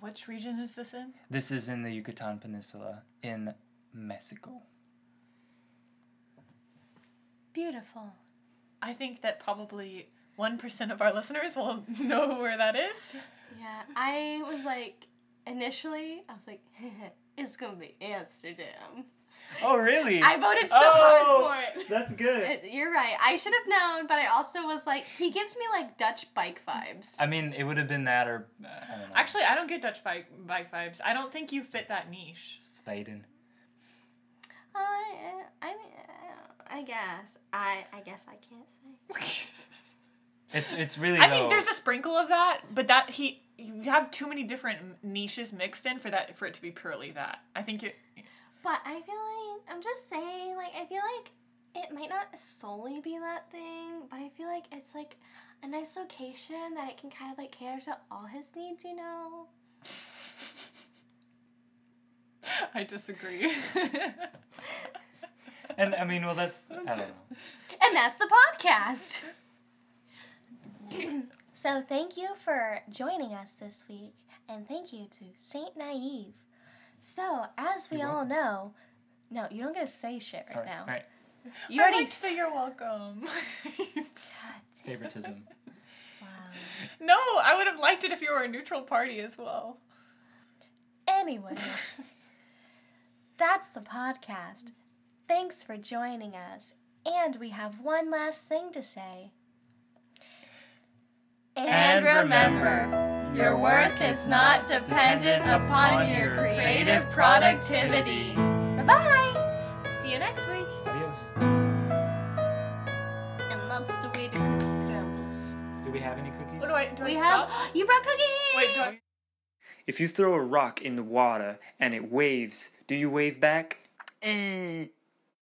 Which region is this in? This is in the Yucatan Peninsula in Mexico. Beautiful. I think that probably one percent of our listeners will know where that is. Yeah, I was like, initially, I was like, it's gonna be Amsterdam. Oh, really? I voted so Oh, hard for it. That's good. It- You're right. I should have known, but I also was like, he gives me like Dutch bike vibes. I mean, it would have been that or uh, I don't know. Actually, I don't get Dutch bike bike vibes. I don't think you fit that niche. Spaden. Uh, I mean, I guess. I I guess I can't say. It's it's really. I though, mean, there's a sprinkle of that, but that he you have too many different niches mixed in for that for it to be purely that. I think it. But I feel like I'm just saying, like I feel like it might not solely be that thing, but I feel like it's like a nice location that it can kind of like cater to all his needs, you know. I disagree. And I mean, well, that's I don't know. And that's the podcast. so thank you for joining us this week, and thank you to Saint Naive. So as we You're all know, no, you don't get to say shit right All right, now. all right. You I already like to say you're welcome. God. Favoritism. Wow. no, I would have liked it if you were a neutral party as well. Anyway, that's the podcast. Thanks for joining us. And we have one last thing to say. And remember, your worth is not dependent upon your creative productivity. Bye bye! See you next week. Adios. And that's the way the cookie crumbles. Do we have any cookies? What do I do? We I have. stop? You brought cookies! Wait, do I? If you throw a rock in the water and it waves, do you wave back? Eh.